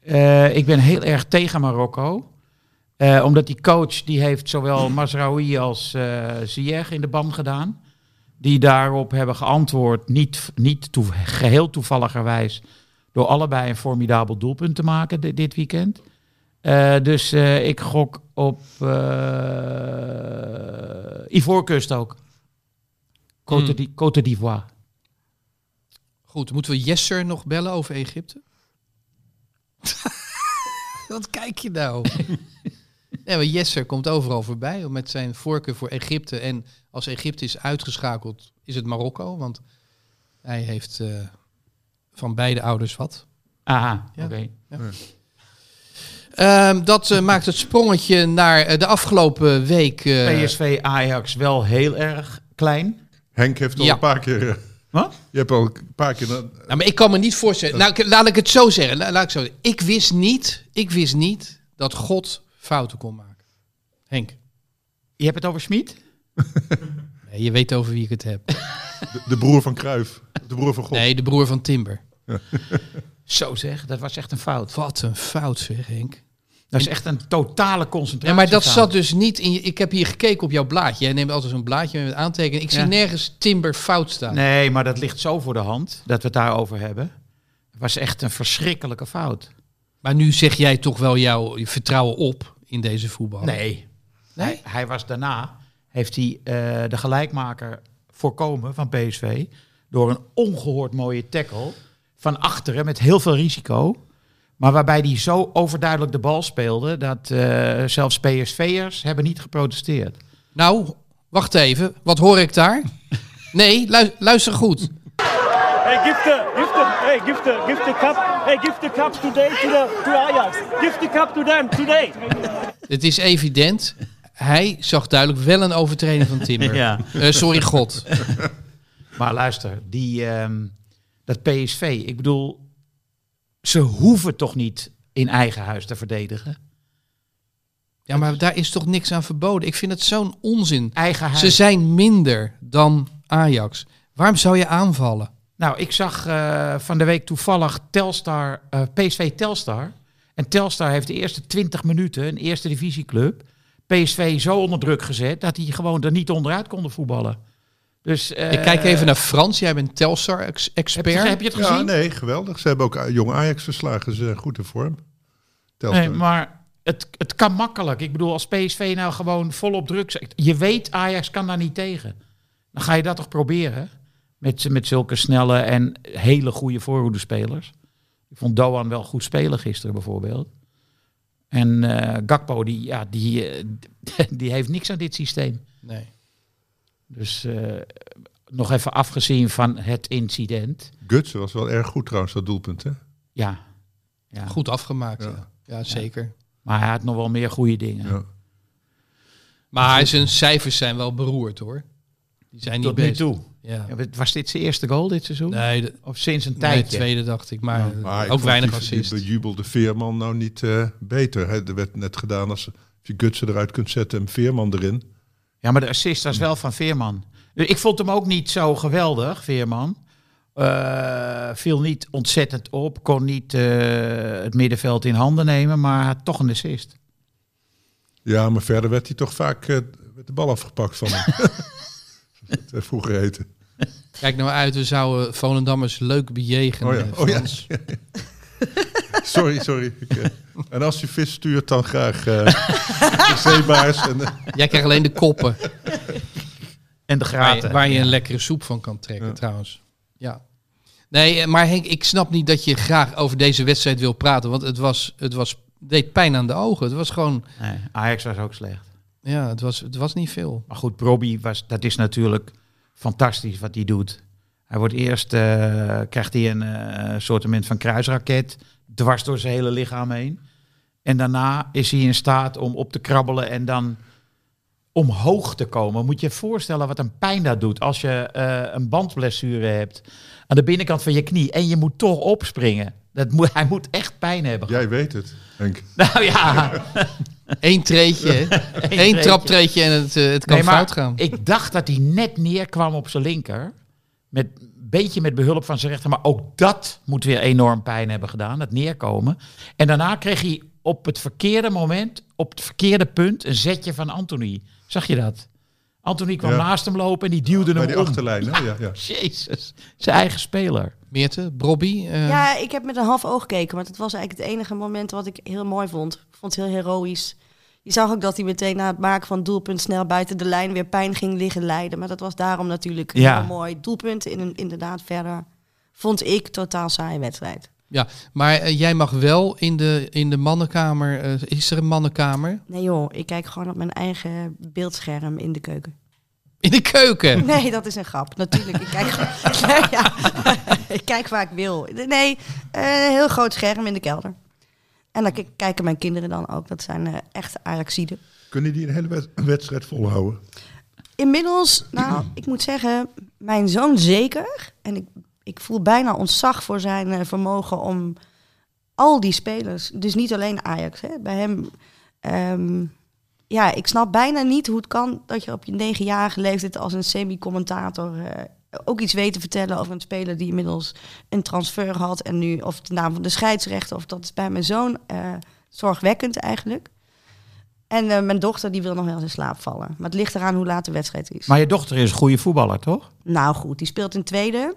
Eh, ik ben heel erg tegen Marokko. Eh, omdat die coach, die heeft zowel (clears throat) Mazraoui als eh Ziyech in de ban gedaan. Die daarop hebben geantwoord, niet, niet toe, geheel toevalligerwijs, door allebei een formidabel doelpunt te maken di- dit weekend. Dus ik gok op Ivoorkust ook. Côte Hmm. Côte d'Ivoire. Goed, moeten we Jesser nog bellen over Egypte? (laughs) Wat kijk je nou? (laughs) nee, maar Jesser komt overal voorbij met zijn voorkeur voor Egypte. En als Egypte is uitgeschakeld, is het Marokko. Want hij heeft eh, van beide ouders wat. Aha, Ja. oké. Ehm, dat eh, maakt het sprongetje naar eh, de afgelopen week. eh, PSV Ajax wel heel erg klein. Henk heeft al Ja. een paar keer... eh, Wat? je hebt al een paar keer... Nou, maar ik kan me niet voorstellen. Nou, laat ik het zo zeggen. La- Laat ik, zo zeggen. ik wist niet, ik wist niet dat God fouten kon maken. Henk, Je hebt het over Schmid? (laughs) nee, je weet over wie ik het heb. de, de broer van Kruif. De broer van God. Nee, de broer van Timber. (laughs) Zo zeg, dat was echt een fout. Wat een fout zeg, Henk. Dat is echt een totale concentratie. Ja, maar dat zat dus niet in je... Ik heb hier gekeken op jouw blaadje. Jij neemt altijd zo'n blaadje met aantekeningen. Ik zie nergens Timber fout staan. Nee, maar dat ligt zo voor de hand dat we het daarover hebben. Het was echt een verschrikkelijke fout. Maar nu zeg jij toch wel jouw vertrouwen op in deze voetbal. Nee. Hij, hij was daarna, heeft hij eh, de gelijkmaker voorkomen van PSV door een ongehoord mooie tackle van achteren met heel veel risico. Maar waarbij hij zo overduidelijk de bal speelde dat eh, zelfs PSV'ers hebben niet geprotesteerd. Nou, wacht even. Wat hoor ik daar? Nee, lu- luister goed. Hey, give the, give the, hey, give the, give the cup. Hey, give the cup today to the to Ajax. Give the cup to them today. Het is evident. Hij zag duidelijk wel een overtreding van Timber. (laughs) Ja. Eh, sorry, God. Maar luister, die, ehm, dat PSV, ik bedoel, ze hoeven toch niet in eigen huis te verdedigen? Ja, maar daar is toch niks aan verboden? Ik vind het zo'n onzin. Eigen huis. Ze zijn minder dan Ajax. Waarom zou je aanvallen? Nou, ik zag eh, van de week toevallig Telstar, eh, PSV Telstar. En Telstar heeft de eerste 20 minuten, een eerste divisieclub, PSV zo onder druk gezet dat die gewoon er niet onderuit konden voetballen. Dus, eh, ik kijk even naar Frans. Jij bent Telstar-expert. heb je het Ja, gezien? nee, geweldig. Ze hebben ook eh, jong Ajax verslagen. Ze zijn goed in vorm. Telstar. Nee, maar het, het kan makkelijk. Ik bedoel, als PSV nou gewoon volop druk zet. Je weet, Ajax kan daar niet tegen. Dan ga je dat toch proberen? Met, met zulke snelle en hele goede voorhoedespelers. Ik vond Doan wel goed spelen gisteren bijvoorbeeld. En eh, Gakpo, die, ja, die, eh, (laughs) die heeft niks aan dit systeem. Nee. Dus eh, nog even afgezien van het incident. Gutsen was wel erg goed trouwens, dat doelpunt. Hè? Ja, ja. Goed afgemaakt. Ja, Ja. ja. zeker. maar hij had nog wel meer goede dingen. Ja. Maar zijn cijfers zijn wel beroerd hoor. Die zijn niet Tot nu best. toe. Ja. Ja, Was dit zijn eerste goal dit seizoen? Nee, de, Of sinds een nee, tijdje? tweede dacht ik. Maar, Maar ik ook weinig die, assist. Die bejubelde Veerman nou niet eh, beter. Hè? Er werd net gedaan als, als je Gutsen eruit kunt zetten en Veerman erin. Ja, maar de assist was wel van Veerman. Dus Ik vond hem ook niet zo geweldig, Veerman. Eh, viel niet ontzettend op, kon niet eh, het middenveld in handen nemen, maar had toch een assist. Ja, maar verder werd hij toch vaak werd de bal afgepakt van hem. (laughs) Het vroeger heette. Kijk nou uit, we zouden Volendammers leuk bejegenen. Oh ja, oh ja. (laughs) Sorry, sorry. Ik, eh, en als je vis stuurt, dan graag eh de zeebaars. En, Jij krijgt alleen de koppen. En de Waar graten. je, waar je een lekkere soep van kan trekken, trouwens. Ja. Nee, eh, maar Henk, ik snap niet dat je graag over deze wedstrijd wil praten. Want het was, het was, deed pijn aan de ogen. Het was gewoon, Nee, Ajax was ook slecht. ja, het was, het was niet veel. Maar goed, Robbie, was, dat is natuurlijk fantastisch wat hij doet. Hij wordt eerst, eh, krijgt hij een eh soortement van kruisraket, dwars door zijn hele lichaam heen. En daarna is hij in staat om op te krabbelen en dan omhoog te komen. Moet je je voorstellen wat een pijn dat doet als je eh, een bandblessure hebt aan de binnenkant van je knie en je moet toch opspringen. Dat moet, hij moet echt pijn hebben. jij weet het, Henk. (laughs) Nou ja, Eén treetje? (laughs) Eén treetje. traptreetje en het, eh, het kan Nee, maar fout gaan. Ik dacht dat hij net neerkwam op zijn linker. Met beetje met behulp van zijn rechter. Maar ook dat moet weer enorm pijn hebben gedaan. Het neerkomen. En daarna kreeg hij op het verkeerde moment, op het verkeerde punt, een zetje van Anthony. Zag je dat? Anthony kwam Ja. naast hem lopen en die duwde Bij hem die om. achterlijn, hè? Ja, ja. (laughs) Jezus, zijn eigen speler. Meerte, Bobby. eh, Ja, ik heb met een half oog gekeken, want het was eigenlijk het enige moment wat ik heel mooi vond. Ik vond het heel heroïs. Je zag ook dat hij meteen na het maken van doelpunt snel buiten de lijn weer pijn ging liggen lijden. Maar dat was daarom natuurlijk een Ja. heel mooi doelpunt. In een, inderdaad verder vond ik totaal saaie wedstrijd. ja, maar eh, jij mag wel in de, in de mannenkamer. eh, is er een mannenkamer? Nee joh, ik kijk gewoon op mijn eigen beeldscherm in de keuken. In de keuken. (laughs) Nee, dat is een grap. Natuurlijk, ik kijk, (laughs) ja, (laughs) ik kijk waar ik wil. Nee, een heel groot scherm in de kelder. En dan kijken mijn kinderen dan ook. Dat zijn eh, echte Ajaxiden. Kunnen die een hele wed- wedstrijd volhouden? Inmiddels, nou, ik moet zeggen, mijn zoon zeker. En ik, ik voel bijna ontzag voor zijn eh, vermogen om al die spelers, dus niet alleen Ajax, hè, bij hem. ehm, ja, ik snap bijna niet hoe het kan dat je op je negenjarige leeftijd als een semi-commentator eh, ook iets weet te vertellen over een speler die inmiddels een transfer had en nu, of de naam van de scheidsrechter, of dat is bij mijn zoon eh, zorgwekkend eigenlijk. En eh, mijn dochter die wil nog wel eens in slaap vallen. Maar het ligt eraan hoe laat de wedstrijd is. Maar je dochter is een goede voetballer, toch? Nou goed, die speelt in tweede.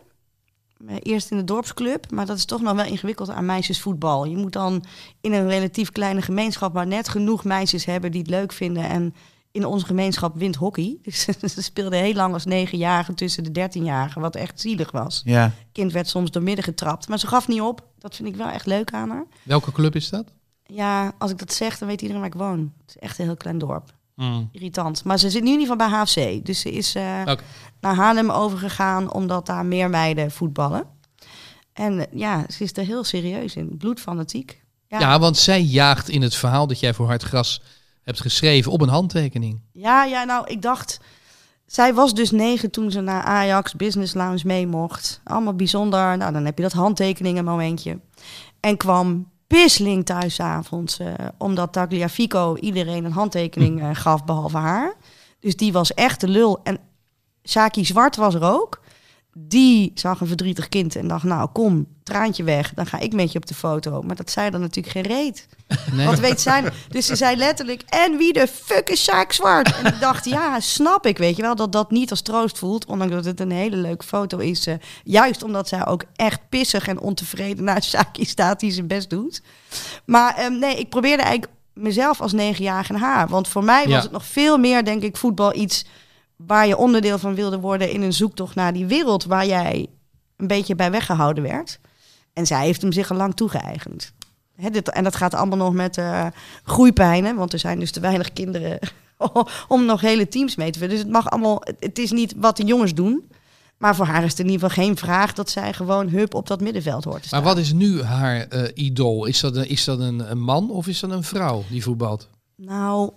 Eh, Eerst in de dorpsclub, maar dat is toch nog wel ingewikkeld aan meisjesvoetbal. Je moet dan in een relatief kleine gemeenschap maar net genoeg meisjes hebben die het leuk vinden. En in onze gemeenschap wint hockey. (laughs) Dus ze speelde heel lang als negenjarige tussen de dertienjarigen, wat echt zielig was. Ja. kind werd soms door midden getrapt, maar ze gaf niet op. Dat vind ik wel echt leuk aan haar. Welke club is dat? Ja, als ik dat zeg, dan weet iedereen waar ik woon. Het is echt een heel klein dorp. Mm. Irritant. Maar ze zit nu in ieder geval bij HFC. Dus ze is eh, Oké. naar Haarlem overgegaan omdat daar meer meiden voetballen. En eh, ja, ze is er heel serieus in. Bloedfanatiek. Ja, Ja. want zij jaagt in het verhaal dat jij voor Hard Gras hebt geschreven op een handtekening. ja, ja, nou, ik dacht... Zij was dus negen toen ze naar Ajax Business Lounge mee mocht. Allemaal bijzonder. Nou, dan heb je dat handtekeningen momentje. En kwam pisling thuis 's avonds. eh, omdat Tagliafico iedereen een handtekening eh, gaf, behalve haar. Dus die was echt de lul. En Saki Zwart was er ook. Die zag een verdrietig kind en dacht, nou kom, traantje weg. Dan ga ik met je op de foto. Maar dat zei dan natuurlijk geen reet. Nee. Wat weet zij? Dus ze zei letterlijk, en wie de fuck is Sjaak Zwart? En ik dacht, ja, snap ik, weet je wel, dat dat niet als troost voelt. Ondanks dat het een hele leuke foto is. eh, juist omdat zij ook echt pissig en ontevreden naar Sjaakje staat die zijn best doet. Maar ehm, nee, ik probeerde eigenlijk mezelf als negenjarige haar. Want voor mij was Ja. het nog veel meer, denk ik, voetbal iets waar je onderdeel van wilde worden in een zoektocht naar die wereld waar jij een beetje bij weggehouden werd. En zij heeft hem zich al lang toegeëigend. Dit, en dat gaat allemaal nog met eh groeipijnen, want er zijn dus te weinig kinderen (laughs) om nog hele teams mee te vullen. Dus het mag allemaal, het, het is niet wat de jongens doen. Maar voor haar is het in ieder geval geen vraag dat zij gewoon hup op dat middenveld hoort te staan. Maar wat is nu haar eh, idool? Is dat, een, is dat een, een man of is dat een vrouw die voetbalt? Nou,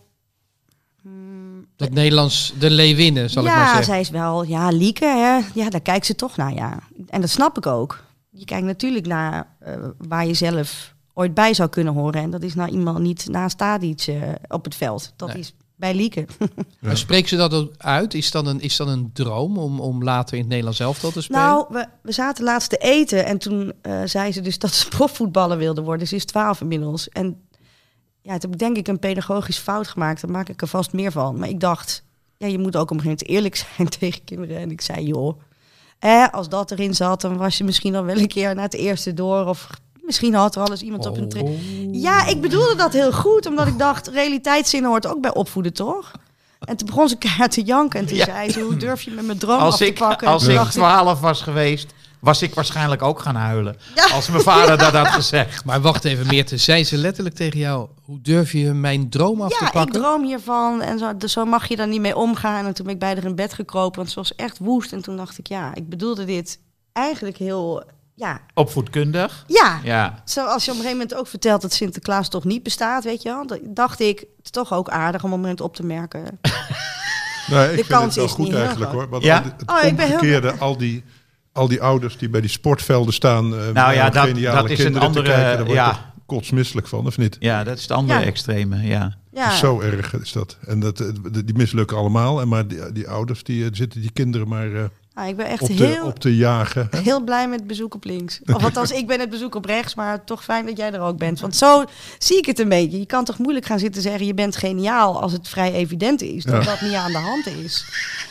mm, Dat Nederlands, de Leeuwinnen, zal ja, ik maar zeggen. zij is wel, ja, Lieke, hè? ja, daar kijkt ze toch naar, ja. En dat snap ik ook. Je kijkt natuurlijk naar eh, waar je zelf ooit bij zou kunnen horen. En dat is nou iemand niet naast Tadic eh, op het veld. Dat Nee. is bij Lieke. (laughs) Maar spreekt ze dat ook uit? Is dat een, is dat een droom om, om later in het Nederlands elftal te spelen? Nou, we, we zaten laatst te eten en toen eh, zei ze dus dat ze profvoetballer wilde worden. Ze is 12 inmiddels. En ja, toen heb ik denk ik een pedagogisch fout gemaakt. Daar maak ik er vast meer van. Maar ik dacht, ja, je moet ook op een gegeven moment eerlijk (laughs) zijn tegen kinderen. En ik zei, joh, eh, als dat erin zat, dan was je misschien al wel een keer naar het eerste door. Of misschien had er al eens iemand op een tra- Oh. Ja, ik bedoelde dat heel goed, omdat ik dacht, realiteitszinnen hoort ook bij opvoeden, toch? En toen begon ze keihard te janken en toen Ja. zei ze, hoe durf je met mijn droom af te ik, pakken? En als ik 12 was geweest, was ik waarschijnlijk ook gaan huilen. Ja. Als mijn vader dat had gezegd. (laughs) Maar wacht even, Meerte. Zei ze letterlijk tegen jou, hoe durf je mijn droom af te Ja, ik pakken? droom hiervan en zo, dus zo mag je daar niet mee omgaan. En toen ben ik bij haar in bed gekropen, want ze was echt woest. En toen dacht ik, ja, ik bedoelde dit eigenlijk heel, ja, Opvoedkundig. ja. Ja. Zoals je op een gegeven moment ook vertelt dat Sinterklaas toch niet bestaat, weet je wel. Dan dacht ik, het is toch ook aardig om op een moment op te merken. Nee, ik De vind kans het wel is goed eigenlijk hoor. Want Ja? het Oh, ik ben heel al die, al die ouders die bij die sportvelden staan... eh, Nou ja, met dat- geniale dat is een kinderen te andere- kijken, daar word je ja. toch kotsmisselijk van, of niet? ja, dat is het andere Ja. extreme. Ja. Ja, Zo erg is dat. En dat, eh, die mislukken allemaal. En maar die, die ouders, die eh, zitten die kinderen maar eh, nou, ik ben echt op, te, heel, op te jagen. heel blij met het bezoek op links. Of althans, ik ben het bezoek op rechts, maar toch fijn dat jij er ook bent. Want zo zie ik het een beetje. Je kan toch moeilijk gaan zitten zeggen, je bent geniaal als het vrij evident is dat Ja. dat niet aan de hand is.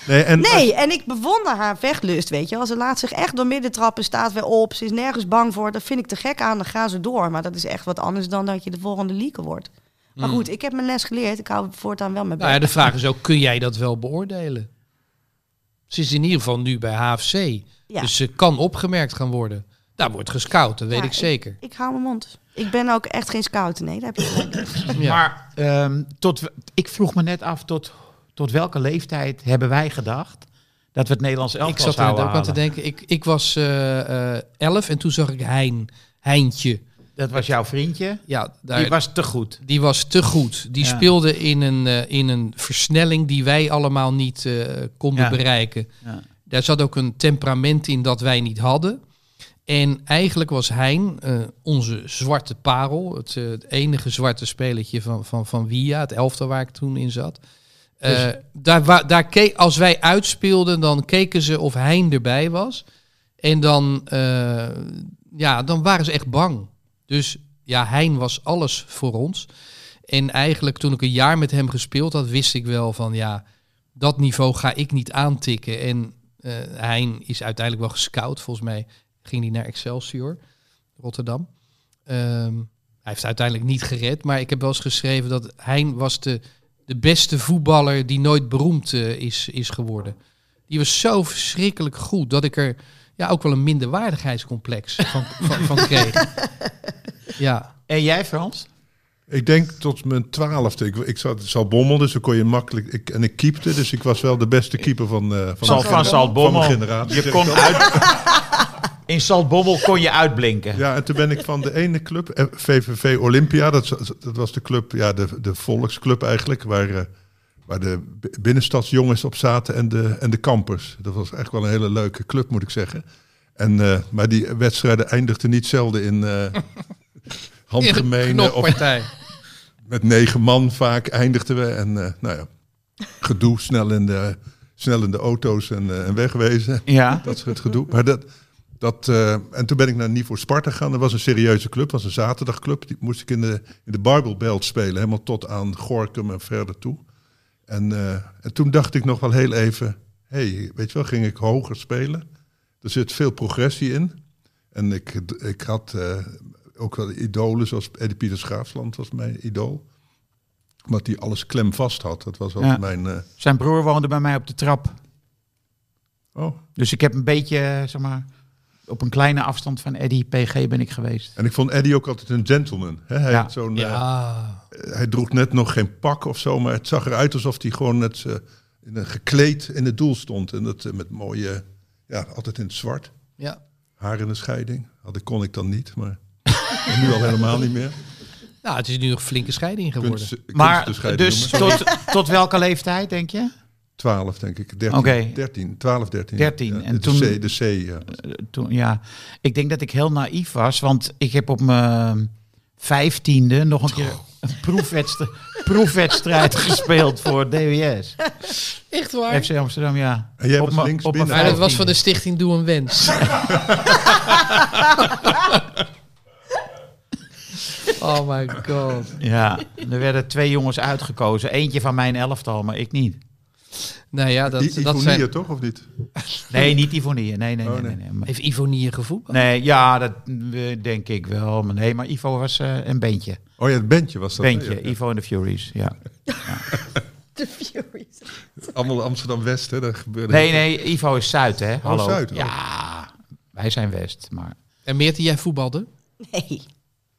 Nee, en Nee, en ik bewonder haar vechtlust, weet je. Als ze laat zich echt door midden trappen, staat weer op, ze is nergens bang voor. Dat vind ik te gek aan, dan gaan ze door. Maar dat is echt wat anders dan dat je de volgende lieke wordt. Maar goed, ik heb mijn les geleerd. Ik hou voortaan wel mijn Nou ja, de vraag is ook, kun jij dat wel beoordelen? Ze is in ieder geval nu bij HFC. Ja. Dus ze kan opgemerkt gaan worden. Daar wordt gescout, dat weet Ja, ik zeker. Ik hou mijn mond. Ik ben ook echt geen scout. Nee, daar heb je. (laughs) Ja. Maar ehm, tot, ik vroeg me net af, tot, tot welke leeftijd hebben wij gedacht dat we het Nederlands elftal ik zat er ook aan te denken. Ik, ik was eh, eh, elf en toen zag ik Hein, Heintje. Dat was jouw vriendje. Ja, daar, Die was te goed. Die was te goed. Die Ja. speelde in een, eh, in een versnelling die wij allemaal niet eh, konden Ja. bereiken. Ja. Daar zat ook een temperament in dat wij niet hadden. En eigenlijk was Hein eh, onze zwarte parel. Het, het enige zwarte spelletje van, van, van Via, het elftal waar ik toen in zat. Eh, daar, wa- daar keek, als wij uitspeelden, dan keken ze of Hein erbij was. En dan, ja, dan waren ze echt bang. Dus ja, Hein was alles voor ons. En eigenlijk toen ik een jaar met hem gespeeld had, wist ik wel van ja, dat niveau ga ik niet aantikken. En eh Hein is uiteindelijk wel gescout. Volgens mij ging hij naar Excelsior, Rotterdam. Ehm, hij heeft uiteindelijk niet gered, maar ik heb wel eens geschreven dat Hein was de, de beste voetballer die nooit beroemd eh, is, is geworden. Die was zo verschrikkelijk goed dat ik er ja, ook wel een minderwaardigheidscomplex van, van, van kreeg. (laughs) Ja, En jij, Frans? ik denk tot mijn twaalfde. Ik, ik zat zal bommel, dus dan kon je makkelijk. Ik, en ik keepte, dus ik was wel de beste keeper van, eh van, Zal de van mijn generatie. Je kon uit... In Saltbommel kon je uitblinken. Ja, en toen ben ik van de ene club, eh, VVV Olympia, dat, dat was de club, ja, de, de volksclub eigenlijk, waar, eh, waar de binnenstadsjongens op zaten en de, en de kampers. Dat was echt wel een hele leuke club, moet ik zeggen. En, eh, maar die wedstrijden eindigden niet zelden in eh, (laughs) handgemeen. Of (laughs) met negen man vaak eindigden we. En eh, nou ja, gedoe, snel in de, snel in de auto's en, eh, en wegwezen. Ja. (laughs) Dat soort gedoe. Maar dat, dat, en toen ben ik naar Niveau Sparta gegaan. Dat was een serieuze club, dat was een zaterdagclub. Die moest ik in de, in de Bible Belt spelen, helemaal tot aan Gorkum en verder toe. En, eh, en toen dacht ik nog wel heel even, hey, weet je wel, ging ik hoger spelen. Er zit veel progressie in. En ik, ik had eh, ook wel idolen, zoals Eddie Pieter Schaafsland was mijn idool. Omdat hij alles klem vast had. Dat was Ja. mijn... eh, Zijn broer woonde bij mij op de trap. oh. Dus ik heb een beetje, zeg maar, op een kleine afstand van Eddie PG ben ik geweest. En ik vond Eddie ook altijd een gentleman. Hè? Hij, Ja. had zo'n, eh, Ja. hij droeg net nog geen pak of zo, maar het zag eruit alsof hij gewoon net eh, in een gekleed in het doel stond. En dat eh, met mooie, ja, altijd in het zwart. ja. Haar in de scheiding. Had ik, kon ik dan niet, maar (laughs) nu al helemaal niet meer. Nou, het is nu nog flinke scheiding geworden. Kunst, Maar dus noemen. tot, tot welke leeftijd, denk je? 12 denk ik. 13, Oké. 13 12, 13. 13. Ja, En de toen- C, de C, ja. Eh, Toen, ja, ik denk dat ik heel naïef was, want ik heb op mijn vijftiende nog een keer een proefwedstrijd, (laughs) proefwedstrijd gespeeld voor DWS. Echt waar? FC Amsterdam, ja. En jij Op was links op binnen? Maar dat was van de stichting Doe een Wens. (laughs) oh my god. Ja, er werden twee jongens uitgekozen. Eentje van mijn elftal, maar ik niet. Nou ja, dat, I- dat zijn... toch, of niet? (laughs) Nee, niet Ivonie. Nee, nee, Oh, nee. nee. nee, nee. Maar- Heeft Ivonie gevoetbald? Nee, ja, dat eh, denk ik wel. Maar nee, maar Ivo was eh, een beentje. Oh ja, het bandje was dat. Ja, ja. Ivo en de Furies, ja. (laughs) De Furies. Allemaal Amsterdam-West, hè? Daar gebeurde Nee, nee, Ivo is Zuid, hè? Hallo. Zuid, oh. Ja, wij zijn West, maar... En Meerte, jij voetbalde? Nee.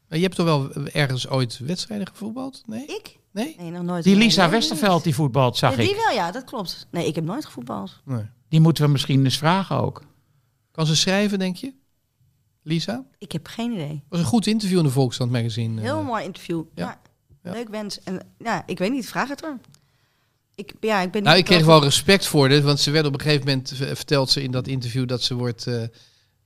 Maar Je hebt toch wel ergens ooit wedstrijden gevoetbald? Nee? Ik? Nee? Nee, nog nooit. Die Lisa nee, Westerveld, die voetbalt, zag Ja, die ik. wel, ja, dat klopt. Nee, ik heb nooit gevoetbald. nee. Die moeten we misschien eens vragen ook. Kan ze schrijven, denk je? Lisa? Ik heb geen idee. was een goed interview in de Volkskrant magazine. Heel eh. mooi interview. ja. Ja. Ja. Leuk wens. En ja, ik weet niet, vraag het er. Ik, ja, ik ben Nou, ik kreeg wel respect voor dit, want ze werd op een gegeven moment, v- vertelt ze in dat interview, dat ze wordt eh,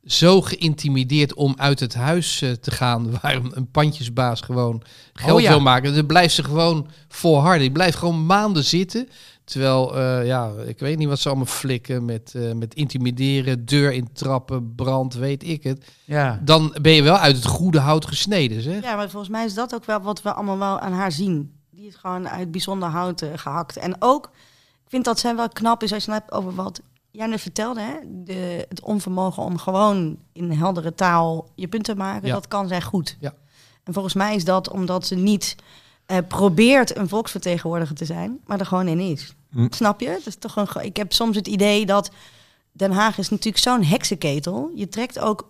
zo geïntimideerd om uit het huis eh, te gaan, (laughs) waar een, pandjesbaas gewoon geld Oh ja. wil maken. Dan blijft ze gewoon volharden. Die blijft gewoon maanden zitten. Terwijl, eh, ja, ik weet niet wat ze allemaal flikken met, eh, met intimideren, deur in trappen, brand, weet ik het. Ja. Dan ben je wel uit het goede hout gesneden, zeg. Ja, maar volgens mij is dat ook wel wat we allemaal wel aan haar zien. Die is gewoon uit bijzonder hout eh, gehakt. En ook, ik vind dat zij wel knap is als je het hebt over wat jij net vertelde. Hè? De, het onvermogen om gewoon in heldere taal je punt te maken. Ja. Dat kan zij goed. Ja. En volgens mij is dat omdat ze niet eh, probeert een volksvertegenwoordiger te zijn, maar er gewoon in is. Hm. Snap je? Het is toch een, ik heb soms het idee dat Den Haag is natuurlijk zo'n heksenketel. Je trekt ook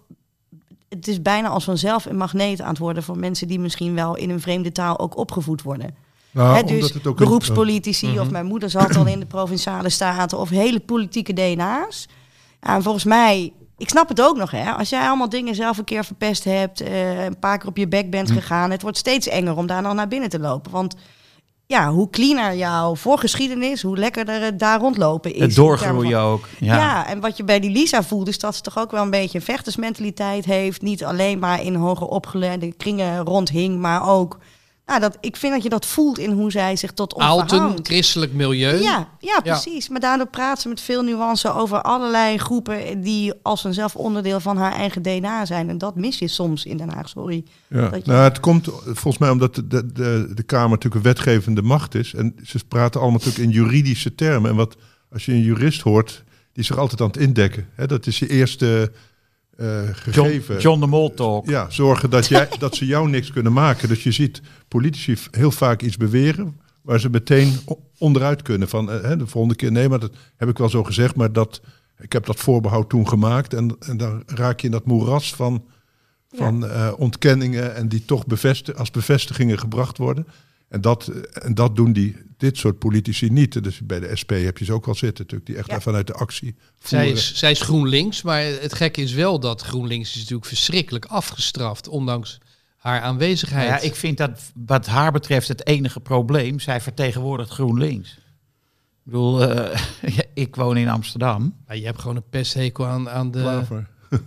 het is bijna als vanzelf een magneet aan het worden voor mensen die misschien wel in een vreemde taal ook opgevoed worden. Nou, dus het ook een- beroepspolitici of mijn moeder zat al in de provinciale staten of hele politieke DNA's. En volgens mij, ik snap het ook nog hè, als jij allemaal dingen zelf een keer verpest hebt, eh, een paar keer op je bek bent gegaan, het wordt steeds enger om daar nog naar binnen te lopen. Want ja, hoe cleaner jouw voorgeschiedenis, hoe lekkerder het daar rondlopen is. Het doorgroeien ook. ja. Ja. en wat je bij die Lisa voelt, is dat ze toch ook wel een beetje een vechtersmentaliteit heeft. Niet alleen maar in hoger opgeleide kringen rondhing, maar ook. Nou, dat, ik vind dat je dat voelt in hoe zij zich tot ons Oud christelijk milieu. Ja, ja, precies. Maar daardoor praat ze met veel nuance over allerlei groepen die als vanzelf onderdeel van haar eigen DNA zijn. En dat mis je soms in Den Haag, sorry. Ja. Je- Nou, het komt volgens mij omdat de, de, de, de Kamer natuurlijk een wetgevende macht is. En ze praten allemaal natuurlijk in juridische termen. En wat als je een jurist hoort, die is zich altijd aan het indekken. Hè, dat is je eerste gegeven. John, John de Mol talk. Ja, zorgen dat, jij, dat ze jou niks kunnen maken. Dus je ziet politici heel vaak iets beweren waar ze meteen onderuit kunnen. Van eh, hè, de volgende keer, nee, maar dat heb ik wel zo gezegd, maar dat, ik heb dat voorbehoud toen gemaakt. En, en dan raak je in dat moeras van, van eh, ontkenningen en die toch bevesti- als bevestigingen gebracht worden. En dat, eh, en dat doen die, dit soort politici niet. Dus bij de SP heb je ze ook wel zitten, natuurlijk, die echt Ja. vanuit de actie Zij voeren. is, zij is GroenLinks, maar het gekke is wel dat GroenLinks is natuurlijk verschrikkelijk afgestraft, ondanks haar aanwezigheid. ja, ik vind dat wat haar betreft het enige probleem. Zij vertegenwoordigt GroenLinks. Ik bedoel, eh, (laughs) ik woon in Amsterdam. Maar je hebt gewoon een pesthekel aan, aan de... Klaver. (laughs)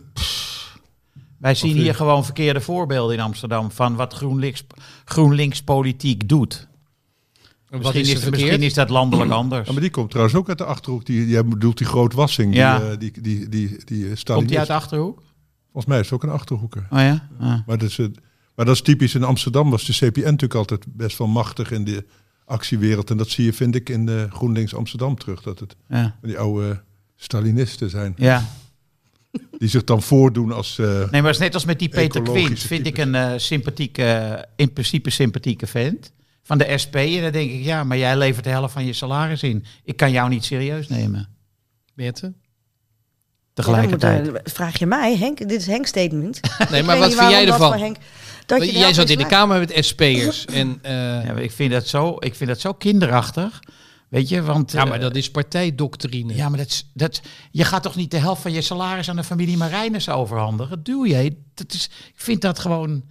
Wij zien hier gewoon verkeerde voorbeelden in Amsterdam van wat GroenLinks, GroenLinks politiek doet. Wat Misschien is is, er verkeerd? misschien is dat landelijk (clears throat) anders. Ja, maar die komt trouwens ook uit de Achterhoek. Die, jij bedoelt die grootwassing, Ja. die, eh, die, die, die, die, eh, Komt hij uit de Achterhoek? Volgens mij is het ook een Achterhoeker. Oh ja? Ah. Maar dat, is, het- maar dat is typisch in Amsterdam. Was de CPN natuurlijk altijd best wel machtig in de actiewereld. En dat zie je, vind ik, in de GroenLinks Amsterdam terug. Dat het Ja. die oude Stalinisten zijn. ja. Die zich dan voordoen als... eh, Nee, maar het is net als met die Peter Quint. Vind ik een eh, sympathieke, in principe sympathieke vent. Van de SP. En dan denk ik, ja, maar jij levert de helft van je salaris in. Ik kan jou niet serieus nemen. Meerte? Tegelijkertijd. Ja, dan moet, eh, vraag je mij, Henk? Dit is Henk statement. (laughs) Nee, maar wat vind jij ervan? Henk- dat je Jij zat in de Kamer met SP'ers. (laughs) En, eh, Ja, ik, vind dat zo, ik vind dat zo kinderachtig. Weet je, want... ja, maar eh, dat is partijdoctrine. Ja, maar dat, is- dat, je gaat toch niet de helft van je salaris aan de familie Marijnus overhandigen? Doe je? Dat is, ik vind dat gewoon...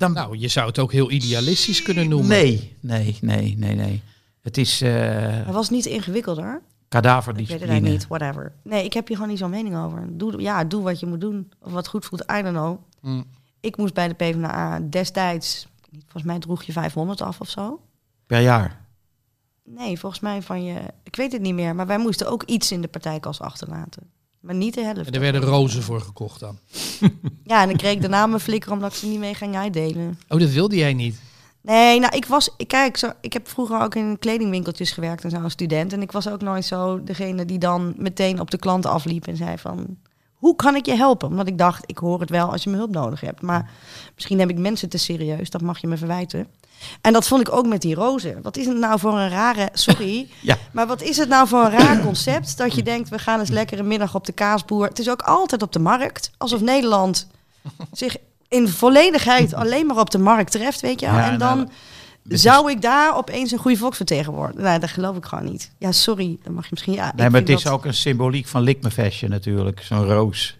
Dan, Nou, je zou het ook heel idealistisch kunnen noemen. nee, nee, nee, nee, nee. Het is eh Hij was niet ingewikkelder. Ik weet het kadaverdiscipline. niet, whatever. Nee, ik heb hier gewoon niet zo'n mening over. Doe, ja, doe wat je moet doen. Of wat goed voelt, I don't know. Mm. Ik moest bij de PvdA destijds, volgens mij droeg je 500 af of zo. Per jaar. Nee, volgens mij van je, ik weet het niet meer. Maar wij moesten ook iets in de partijkas achterlaten. Maar niet de helft. En er werden rozen voor gekocht dan. (laughs) Ja, en dan kreeg ik daarna mijn flikker omdat ik ze niet mee ging uitdelen. Oh, dat wilde jij niet. Nee, nou, ik was, kijk, zo, ik heb vroeger ook in kledingwinkeltjes gewerkt en zo als student. En ik was ook nooit zo degene die dan meteen op de klant afliep en zei van, hoe kan ik je helpen? Omdat ik dacht, ik hoor het wel als je me hulp nodig hebt. Maar misschien heb ik mensen te serieus, dat mag je me verwijten. En dat vond ik ook met die rozen. Wat is het nou voor een rare, sorry, (laughs) Ja. maar wat is het nou voor een raar concept dat je denkt, we gaan eens lekker een middag op de kaasboer. Het is ook altijd op de markt, alsof Nederland zich in volledigheid alleen maar op de markt treft, weet je wel. Ja, en dan zou ik daar opeens een goede volksvertegenwoordiger... Nou, dat geloof ik gewoon niet. Ja, sorry, dan mag je misschien... Ja, Nee, ik maar het is dat- ook een symboliek van likmefestje natuurlijk. Zo'n roos.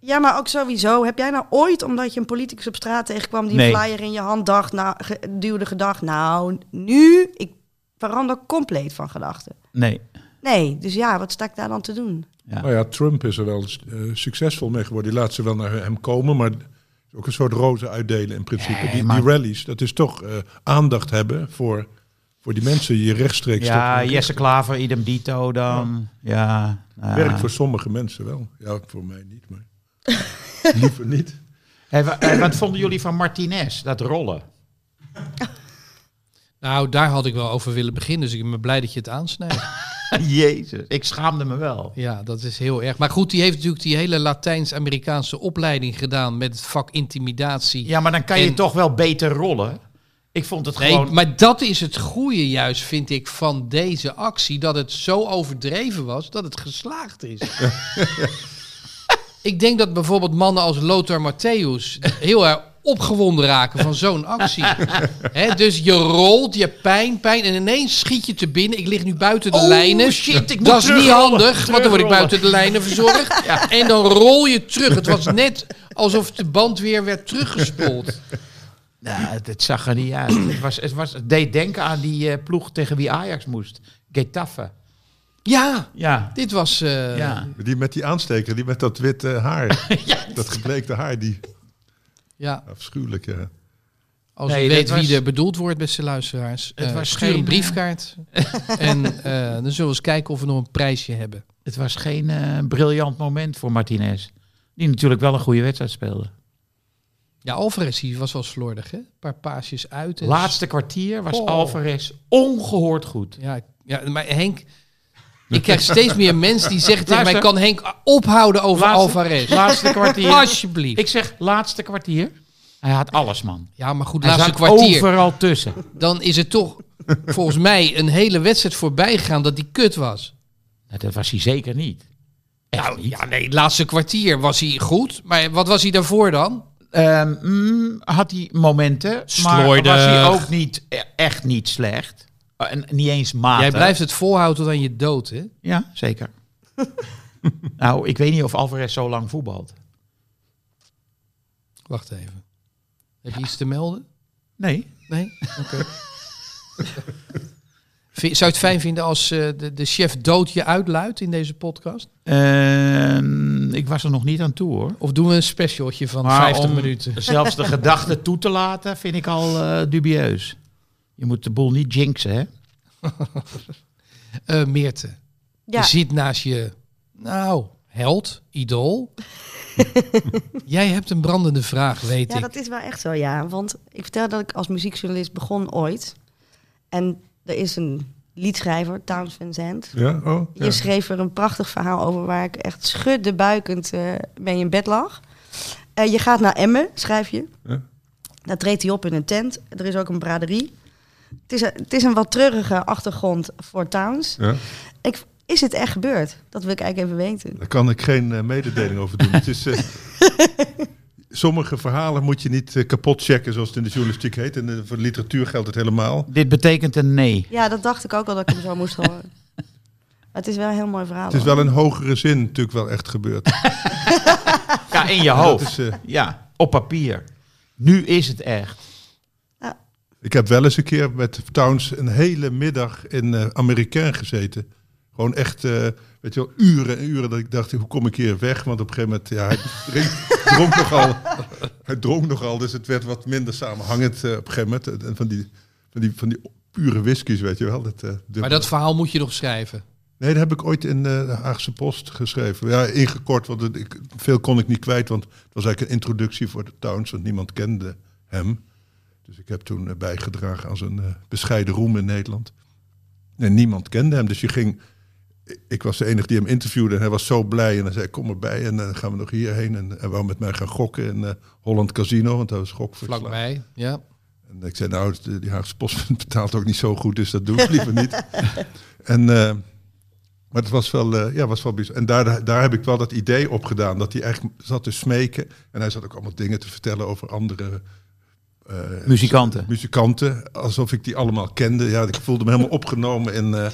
Ja, maar ook sowieso. Heb jij nou ooit, omdat je een politicus op straat tegenkwam... die Nee. een flyer in je hand dacht, nou, ge- duwde gedacht... nou, nu, ik verander compleet van gedachten. Nee. Nee, dus ja, wat sta ik daar dan te doen? Ja. Nou ja, Trump is er wel eh, succesvol mee geworden. Die laat ze wel naar hem komen, maar ook een soort rozen uitdelen in principe. Nee, die, maar- die rallies, dat is toch eh, aandacht hebben voor, voor die mensen die je rechtstreeks... Ja, Jesse Klaver, idem dito dan. Ja. ja. Werkt voor sommige mensen wel. Ja, voor mij niet, maar (laughs) liever niet. Hey, wa- eh, wat vonden jullie van Martinez, dat rollen? Nou, daar had ik wel over willen beginnen. Dus ik ben blij dat je het aansnijdt. (laughs) (laughs) Jezus, ik schaamde me wel. Ja, dat is heel erg. Maar goed, die heeft natuurlijk die hele Latijns-Amerikaanse opleiding gedaan met het vak intimidatie. Ja, maar dan kan je toch wel beter rollen. Ik vond het Nee, gewoon... maar dat is het goede juist, vind ik, van deze actie. Dat het zo overdreven was dat het geslaagd is. (laughs) ik denk dat bijvoorbeeld mannen als Lothar Matthäus heel erg opgewonden raken van zo'n actie. (laughs) Hè, dus je rolt, je hebt pijn, pijn en ineens schiet je te binnen. Ik lig nu buiten de Oh, lijnen. shit, ik moet dat is niet handig, want dan word ik buiten de lijnen verzorgd. (laughs) En dan rol je terug. Het was net alsof de band weer werd teruggespoeld. Nou, het, het zag er niet uit. het, was, het, was, het deed denken aan die eh, ploeg tegen wie Ajax moest. Getafe. Ja, Ja. dit was... eh, ja. Die met die aansteker, die met dat witte haar. (laughs) Dat gebleekte haar, die ja. afschuwelijk, ja. Als Nee, u weet was- wie er bedoeld wordt, beste luisteraars, Het eh, was stuur geen, een briefkaart. (laughs) en eh, dan zullen we eens kijken of we nog een prijsje hebben. Het was geen eh, briljant moment voor Martinez. Die natuurlijk wel een goede wedstrijd speelde. Ja, Alvarez die was wel slordig, hè? Een paar paasjes uit. en- Laatste kwartier was Oh. Alvarez ongehoord goed. Ja, ja, maar Henk... Ik krijg steeds meer mensen die zeggen tegen mij... Kan Henk ophouden over Laatste- Alvarez? Laatste kwartier. Alsjeblieft. Ik zeg laatste kwartier. Hij had alles, man. Ja, maar goed, Hij laatste kwartier. overal tussen. Dan is het toch volgens mij een hele wedstrijd voorbij gegaan dat die kut was. Nou, dat was hij zeker niet. Echt Nou niet. ja, nee, het laatste kwartier was hij goed. Maar wat was hij daarvoor dan? Ehm, mm, had hij momenten, maar was hij ook niet, e- echt niet slecht. Eh, En niet eens matig. Jij blijft het volhouden tot aan je dood, hè? Ja, zeker. (laughs) nou, ik weet niet of Alvarez zo lang voetbalt. Wacht even. Heb je iets te melden? Nee. Nee? Oké. Vind- Zou je het fijn vinden als eh, de, de chef dood je uitluidt in deze podcast? Ehm, ik was er nog niet aan toe hoor. Of doen we een specialtje van Maar 50 om minuten? Zelfs de gedachte toe te laten vind ik al eh, dubieus. Je moet de boel niet jinxen, hè? (laughs) Eh Meerte, Ja, je zit naast je, nou, held, idool. (laughs) Jij hebt een brandende vraag, weet ja, ik. dat is wel echt zo, ja. Want ik vertel dat ik als muziekjournalist begon ooit. En er is een liedschrijver, Towns Van Zandt. Ja, oh. Je Ja. schreef er een prachtig verhaal over waar ik echt schuddebuikend eh mee in bed lag. Eh, je gaat naar Emmen, schrijf je. Ja. Daar treedt hij op in een tent. Er is ook een braderie. Het is een, het is een wat treurige achtergrond voor Towns. Ja. Ik, is het echt gebeurd? Dat wil ik eigenlijk even weten. Daar kan ik geen eh, mededeling over doen. Het is, eh, (laughs) sommige verhalen moet je niet eh, kapot checken, zoals het in de journalistiek heet. En voor de literatuur geldt het helemaal. Dit betekent een nee. Ja, dat dacht ik ook al dat ik hem zo moest horen. (laughs) Maar het is wel een heel mooi verhaal. Het is hoor. wel in hogere zin natuurlijk wel echt gebeurd. (laughs) Ja, in je hoofd. is, Ja, op papier. Nu is het echt. Ik heb wel eens een keer met Towns een hele middag in eh Amerikaan gezeten. Gewoon echt, eh, weet je wel, uren en uren dat ik dacht, hoe kom ik hier weg? Want op een gegeven moment, ja, hij drink, (laughs) dronk nogal. Hij dronk nogal, dus het werd wat minder samenhangend eh, op een gegeven moment. En van die, van die, van die pure whiskies, weet je wel. Dat. Maar dat verhaal moet je nog schrijven. Nee, dat heb ik ooit in de Haagse Post geschreven. Ja, ingekort, want ik, veel kon ik niet kwijt. Want het was eigenlijk een introductie voor de Towns, want niemand kende hem. Dus ik heb toen eh, bijgedragen aan zijn eh, bescheiden roem in Nederland. En niemand kende hem, dus je ging... Ik was de enige die hem interviewde en hij was zo blij. En hij zei, kom erbij en dan gaan we nog hierheen. En hij wou met mij gaan gokken in eh, Holland Casino, want hij was gokverslaafd. Vlakbij, ja. En ik zei, nou, de- die Haagse Post (laughs) betaalt ook niet zo goed, dus dat doe ik liever niet. (laughs) En, eh, maar het was wel, eh, ja, was wel bijzonder. En daar, daar heb ik wel dat idee op gedaan, dat hij eigenlijk zat te smeken. En hij zat ook allemaal dingen te vertellen over andere eh, Muzikanten. muzikanten, alsof ik die allemaal kende. Ja, ik voelde me helemaal (laughs) opgenomen in, eh,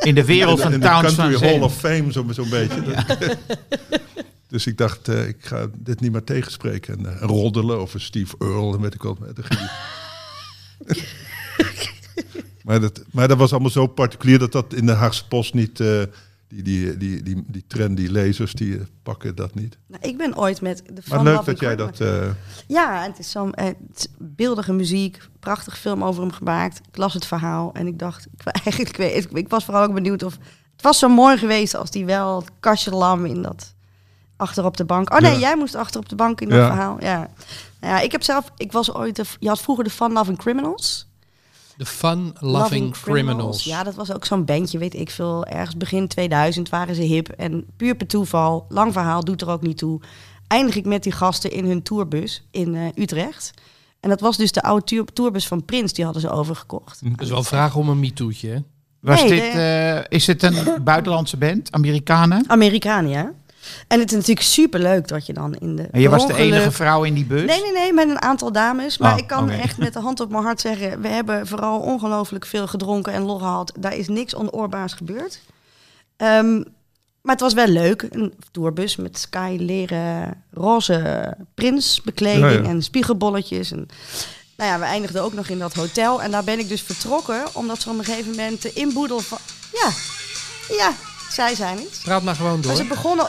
In de wereld in, van in de Towns Country van Hall of Fame, zo'n zo beetje. (laughs) dus ik dacht, eh, ik ga dit niet meer tegenspreken. En roddelen over Steve Earle en weet ik wat. (laughs) Maar, dat, maar dat was allemaal zo particulier dat dat in de Haagse Post niet... die, die, die, die, die trendy lezers, die eh, pakken dat niet. Nou, ik ben ooit met de Maar leuk dat jij dat... eh, Ja, het is zo'n eh, beeldige muziek, prachtig film over hem gemaakt. Ik las het verhaal en ik dacht, ik, (laughs) eigenlijk, ik, ik, ik was vooral ook benieuwd of het was zo mooi geweest als die wel het kastje lam in dat achter op de bank. Oh nee, Ja. jij moest achter op de bank in dat Ja. verhaal. Ja. Nou ja, ik heb zelf, ik was ooit, de, je had vroeger de Fun Loving Criminals. De Fun Loving Criminals. Ja, dat was ook zo'n bandje, weet ik veel. Ergens begin 2000 waren ze hip. En puur per toeval, lang verhaal, doet er ook niet toe. Eindig ik met die gasten in hun tourbus in eh, Utrecht. En dat was dus de oude tour- tourbus van Prins, die hadden ze overgekocht. Dat is wel een vraag om een MeToo'tje, hè? Was Nee, dit, de- eh, is het een buitenlandse band? Amerikanen? Amerikanen, ja. En het is natuurlijk super leuk dat je dan in de. En je was de enige vrouw in die bus? Nee, nee, nee, met een aantal dames. Maar Oh, ik kan echt met de hand op mijn hart zeggen... we hebben vooral ongelooflijk veel gedronken en lol gehad. Daar is niks onoorbaars gebeurd. Ehm, maar het was wel leuk. Een tourbus met sky leren roze prinsbekleding ja. en spiegelbolletjes. En, nou ja, we eindigden ook nog in dat hotel. En daar ben ik dus vertrokken... omdat ze op een gegeven moment de inboedel van... Ja, ja, zij zijn het. Praat maar gewoon Maar door. ze begonnen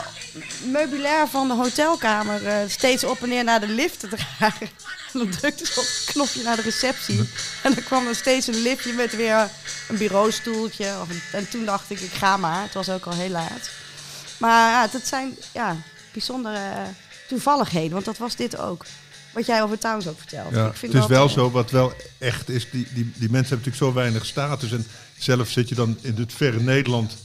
meubilair van de hotelkamer eh, steeds op en neer naar de lift te dragen. (laughs) En dan drukte ze op het knopje naar de receptie. En dan kwam er steeds een liftje met weer een bureaustoeltje. Of een- en toen dacht ik, ik ga maar. Het was ook al heel laat. Maar ja, dat zijn ja, bijzondere toevalligheden. Want dat was dit ook. Wat jij over Towns ook vertelt. Ja, Ik vind het is wel zo, wat wel echt is, die, die, die mensen hebben natuurlijk zo weinig status. En zelf zit je dan in het verre Nederland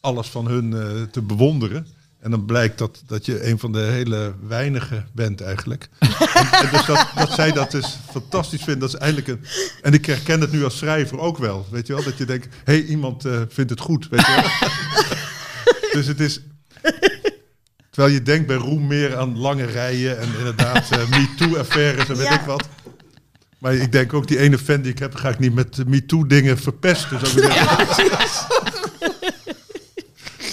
alles van hun eh, te bewonderen. En dan blijkt dat, dat je een van de hele weinigen bent eigenlijk. en, (laughs) en dus dat, dat zij dat dus fantastisch vinden, dat is eigenlijk een... En ik herken het nu als schrijver ook wel, weet je wel? Dat je denkt, hé, hey, iemand eh, vindt het goed, weet je wel? (laughs) dus het is... Terwijl je denkt bij Roem meer aan lange rijen en inderdaad eh MeToo-affaires en weet Ja. ik wat. Maar ik denk ook, die ene fan die ik heb, ga ik niet met MeToo-dingen verpesten. Zou ik. (laughs)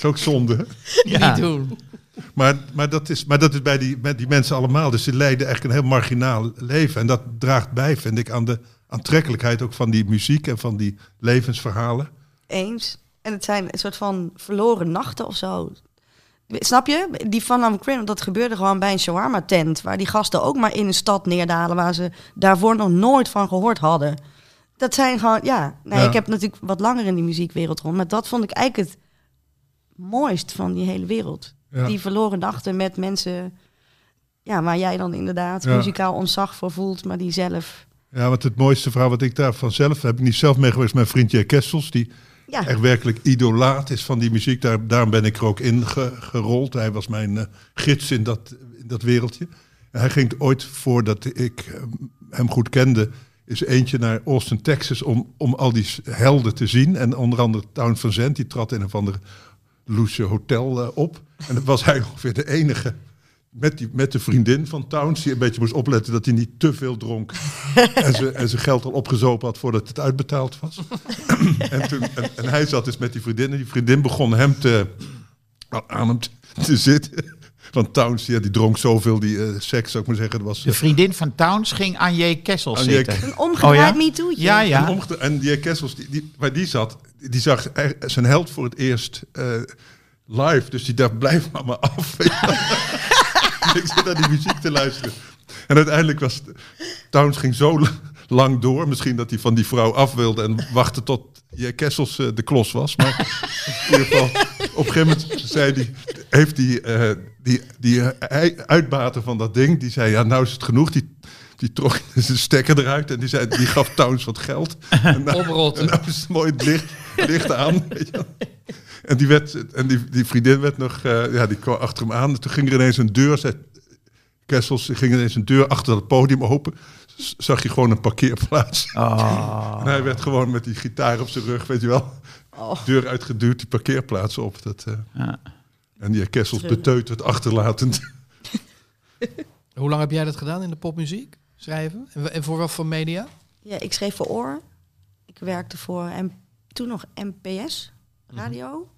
Is ook zonde. (laughs) Ja. Niet doen. Maar, maar, dat is, maar dat is bij die, met die mensen allemaal. Dus ze leiden echt een heel marginaal leven. En dat draagt bij, vind ik, aan de aantrekkelijkheid ook van die muziek en van die levensverhalen. eens. En het zijn een soort van verloren nachten of zo. Snap je? Die van Am dat gebeurde gewoon bij een shawarma tent. Waar die gasten ook maar in een stad neerdalen waar ze daarvoor nog nooit van gehoord hadden. Dat zijn gewoon, ja. Nee, Ja. Ik heb natuurlijk wat langer in die muziekwereld rond. Maar dat vond ik eigenlijk het mooist van die hele wereld. Ja. Die verloren nachten met mensen. Ja, waar jij dan inderdaad Ja. muzikaal ontzag voor voelt, maar die zelf. Ja, want het mooiste verhaal wat ik daarvan zelf heb ik niet zelf mee geweest, mijn vriend J. Kessels, die Ja, echt werkelijk idolaat is van die muziek. Daar, daarom ben ik er ook in ge- gerold. Hij was mijn eh, gids in dat, in dat wereldje. En hij ging ooit, voordat ik eh, hem goed kende, is eentje naar Austin, Texas om, om al die helden te zien. En onder andere Town van Zandt, die trad in een van de loesje hotel eh, op. En dat was hij ongeveer de enige met, die, met de vriendin van Towns, die een beetje moest opletten dat hij niet te veel dronk. (laughs) en, ze, en zijn geld al opgezopen had voordat het uitbetaald was. (clears throat) en, toen, en, en hij zat dus met die vriendin. En die vriendin begon hem te, aan hem te, te zitten. Want Towns, ja, die dronk zoveel, die eh, seks, zou ik maar zeggen. Dat was, De vriendin van Towns ging aan J. Kessel Aan J. zitten. een omgedraaid Oh ja? MeToo'tje. Ja, En, ja. en die Kessels, die, die, waar die zat, die zag er- zijn held voor het eerst eh, live. Dus die dacht, blijf maar maar af. (laughs) ik zit naar die muziek te luisteren. En uiteindelijk was... Towns ging zo lang door. Misschien dat hij van die vrouw af wilde en wachtte tot J. Kessels eh, de klos was. Maar in ieder geval, op een gegeven moment zei die, heeft die, eh, die, die uitbater van dat ding, die zei, ja, nou is het genoeg. Die, die trok (laughs) zijn stekker eruit en die, zei, die gaf Towns wat geld. (laughs) En nou, Oprotten. en nou is het mooi het licht, licht aan. weet je wel. En, die, werd, en die, die vriendin werd nog, eh, ja, die kwam achter hem aan. En toen ging er ineens een deur, zei Kessels, er ging ineens een deur achter het podium open. Zag je gewoon een parkeerplaats. Oh. En hij werd gewoon met die gitaar op zijn rug, weet je wel. Oh. Deur uitgeduwd, die parkeerplaats op. Dat, eh, Ja. En die Kessels beteuterd achterlatend. (laughs) Hoe lang heb jij dat gedaan in de popmuziek? Schrijven? En, en voor wat voor media? Ja, ik schreef voor Oor. Ik werkte voor M toen nog NPS, radio.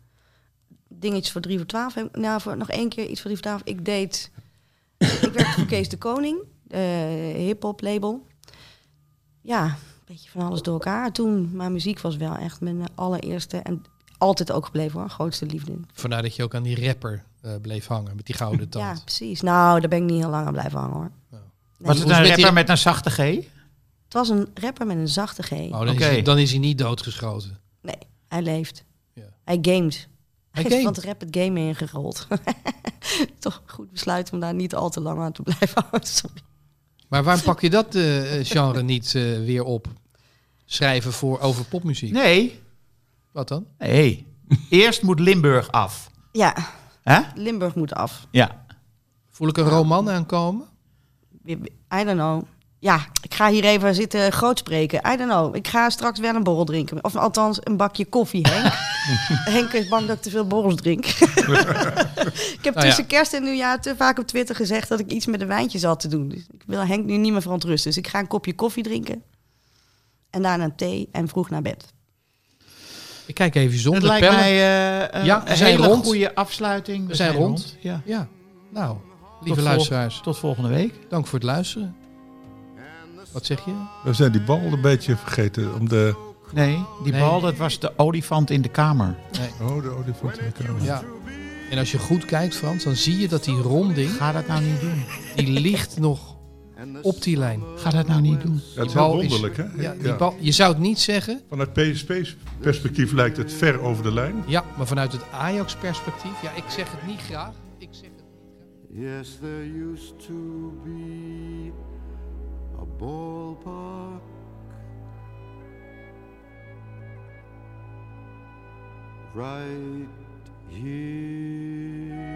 Dingetjes voor 3 voor 12. En, Nou, voor nog één keer iets voor 3 voor 12. Ik deed... ik werkte voor Kees de Koning, eh hip-hop label. Ja, een beetje van alles door elkaar. Toen, maar muziek was wel echt mijn allereerste en altijd ook gebleven hoor, grootste liefde. Vandaar dat je ook aan die rapper eh, bleef hangen met die gouden tand. Ja, precies. Nou, daar ben ik niet heel lang aan blijven hangen hoor. Was het een die- rapper met een zachte G? het was een rapper met een zachte G. Oh, dan, Oké. is hij, dan is hij niet doodgeschoten. Nee, hij leeft. Ja. Hij gamet. Hij gamet. van het rap het game ingerold. (laughs) Toch een goed besluit om daar niet al te lang aan te blijven (laughs) houden. Sorry. Maar waarom pak je dat eh, genre niet eh, weer op? Schrijven voor over popmuziek. Nee. Wat dan? Nee. Eerst moet Limburg af. Ja, Hè? Limburg moet af. Ja. Voel ik een roman aankomen? I don't know. Ja, ik ga hier even zitten groot spreken. I don't know. Ik ga straks wel een borrel drinken. Of althans een bakje koffie, Henk. (laughs) Henk is bang dat ik te veel borrels drink. (laughs) ik heb Nou ja. tussen kerst en nieuwjaar te vaak op Twitter gezegd dat ik iets met de wijntjes had te doen. Dus ik wil Henk nu niet meer verontrusten. Dus ik ga een kopje koffie drinken. En daarna een thee en vroeg naar bed. Ik kijk even Het zonder lijkt pellen. mij eh, Ja, een hele rond. goede afsluiting. We zijn rond. Ja. Ja, nou, lieve vol- luisteraars, Tot volgende week. dank voor het luisteren. Wat zeg je? We zijn die bal een beetje vergeten. Om de, Nee, die Nee. bal, dat was de olifant in de kamer. oh, de olifant in de kamer. Ja. En als je goed kijkt, Frans, dan zie je dat die ronding, Ga dat nou niet doen. die ligt nog op die lijn. Ga dat nou niet doen. Ja, het is heel wonderlijk, hè? Ja, die Ja. bal, je zou het niet zeggen, Vanuit PSP's perspectief lijkt het ver over de lijn. ja, maar vanuit het Ajax-perspectief, ja, ik zeg het niet graag. Yes, there used to be a ballpark. Right here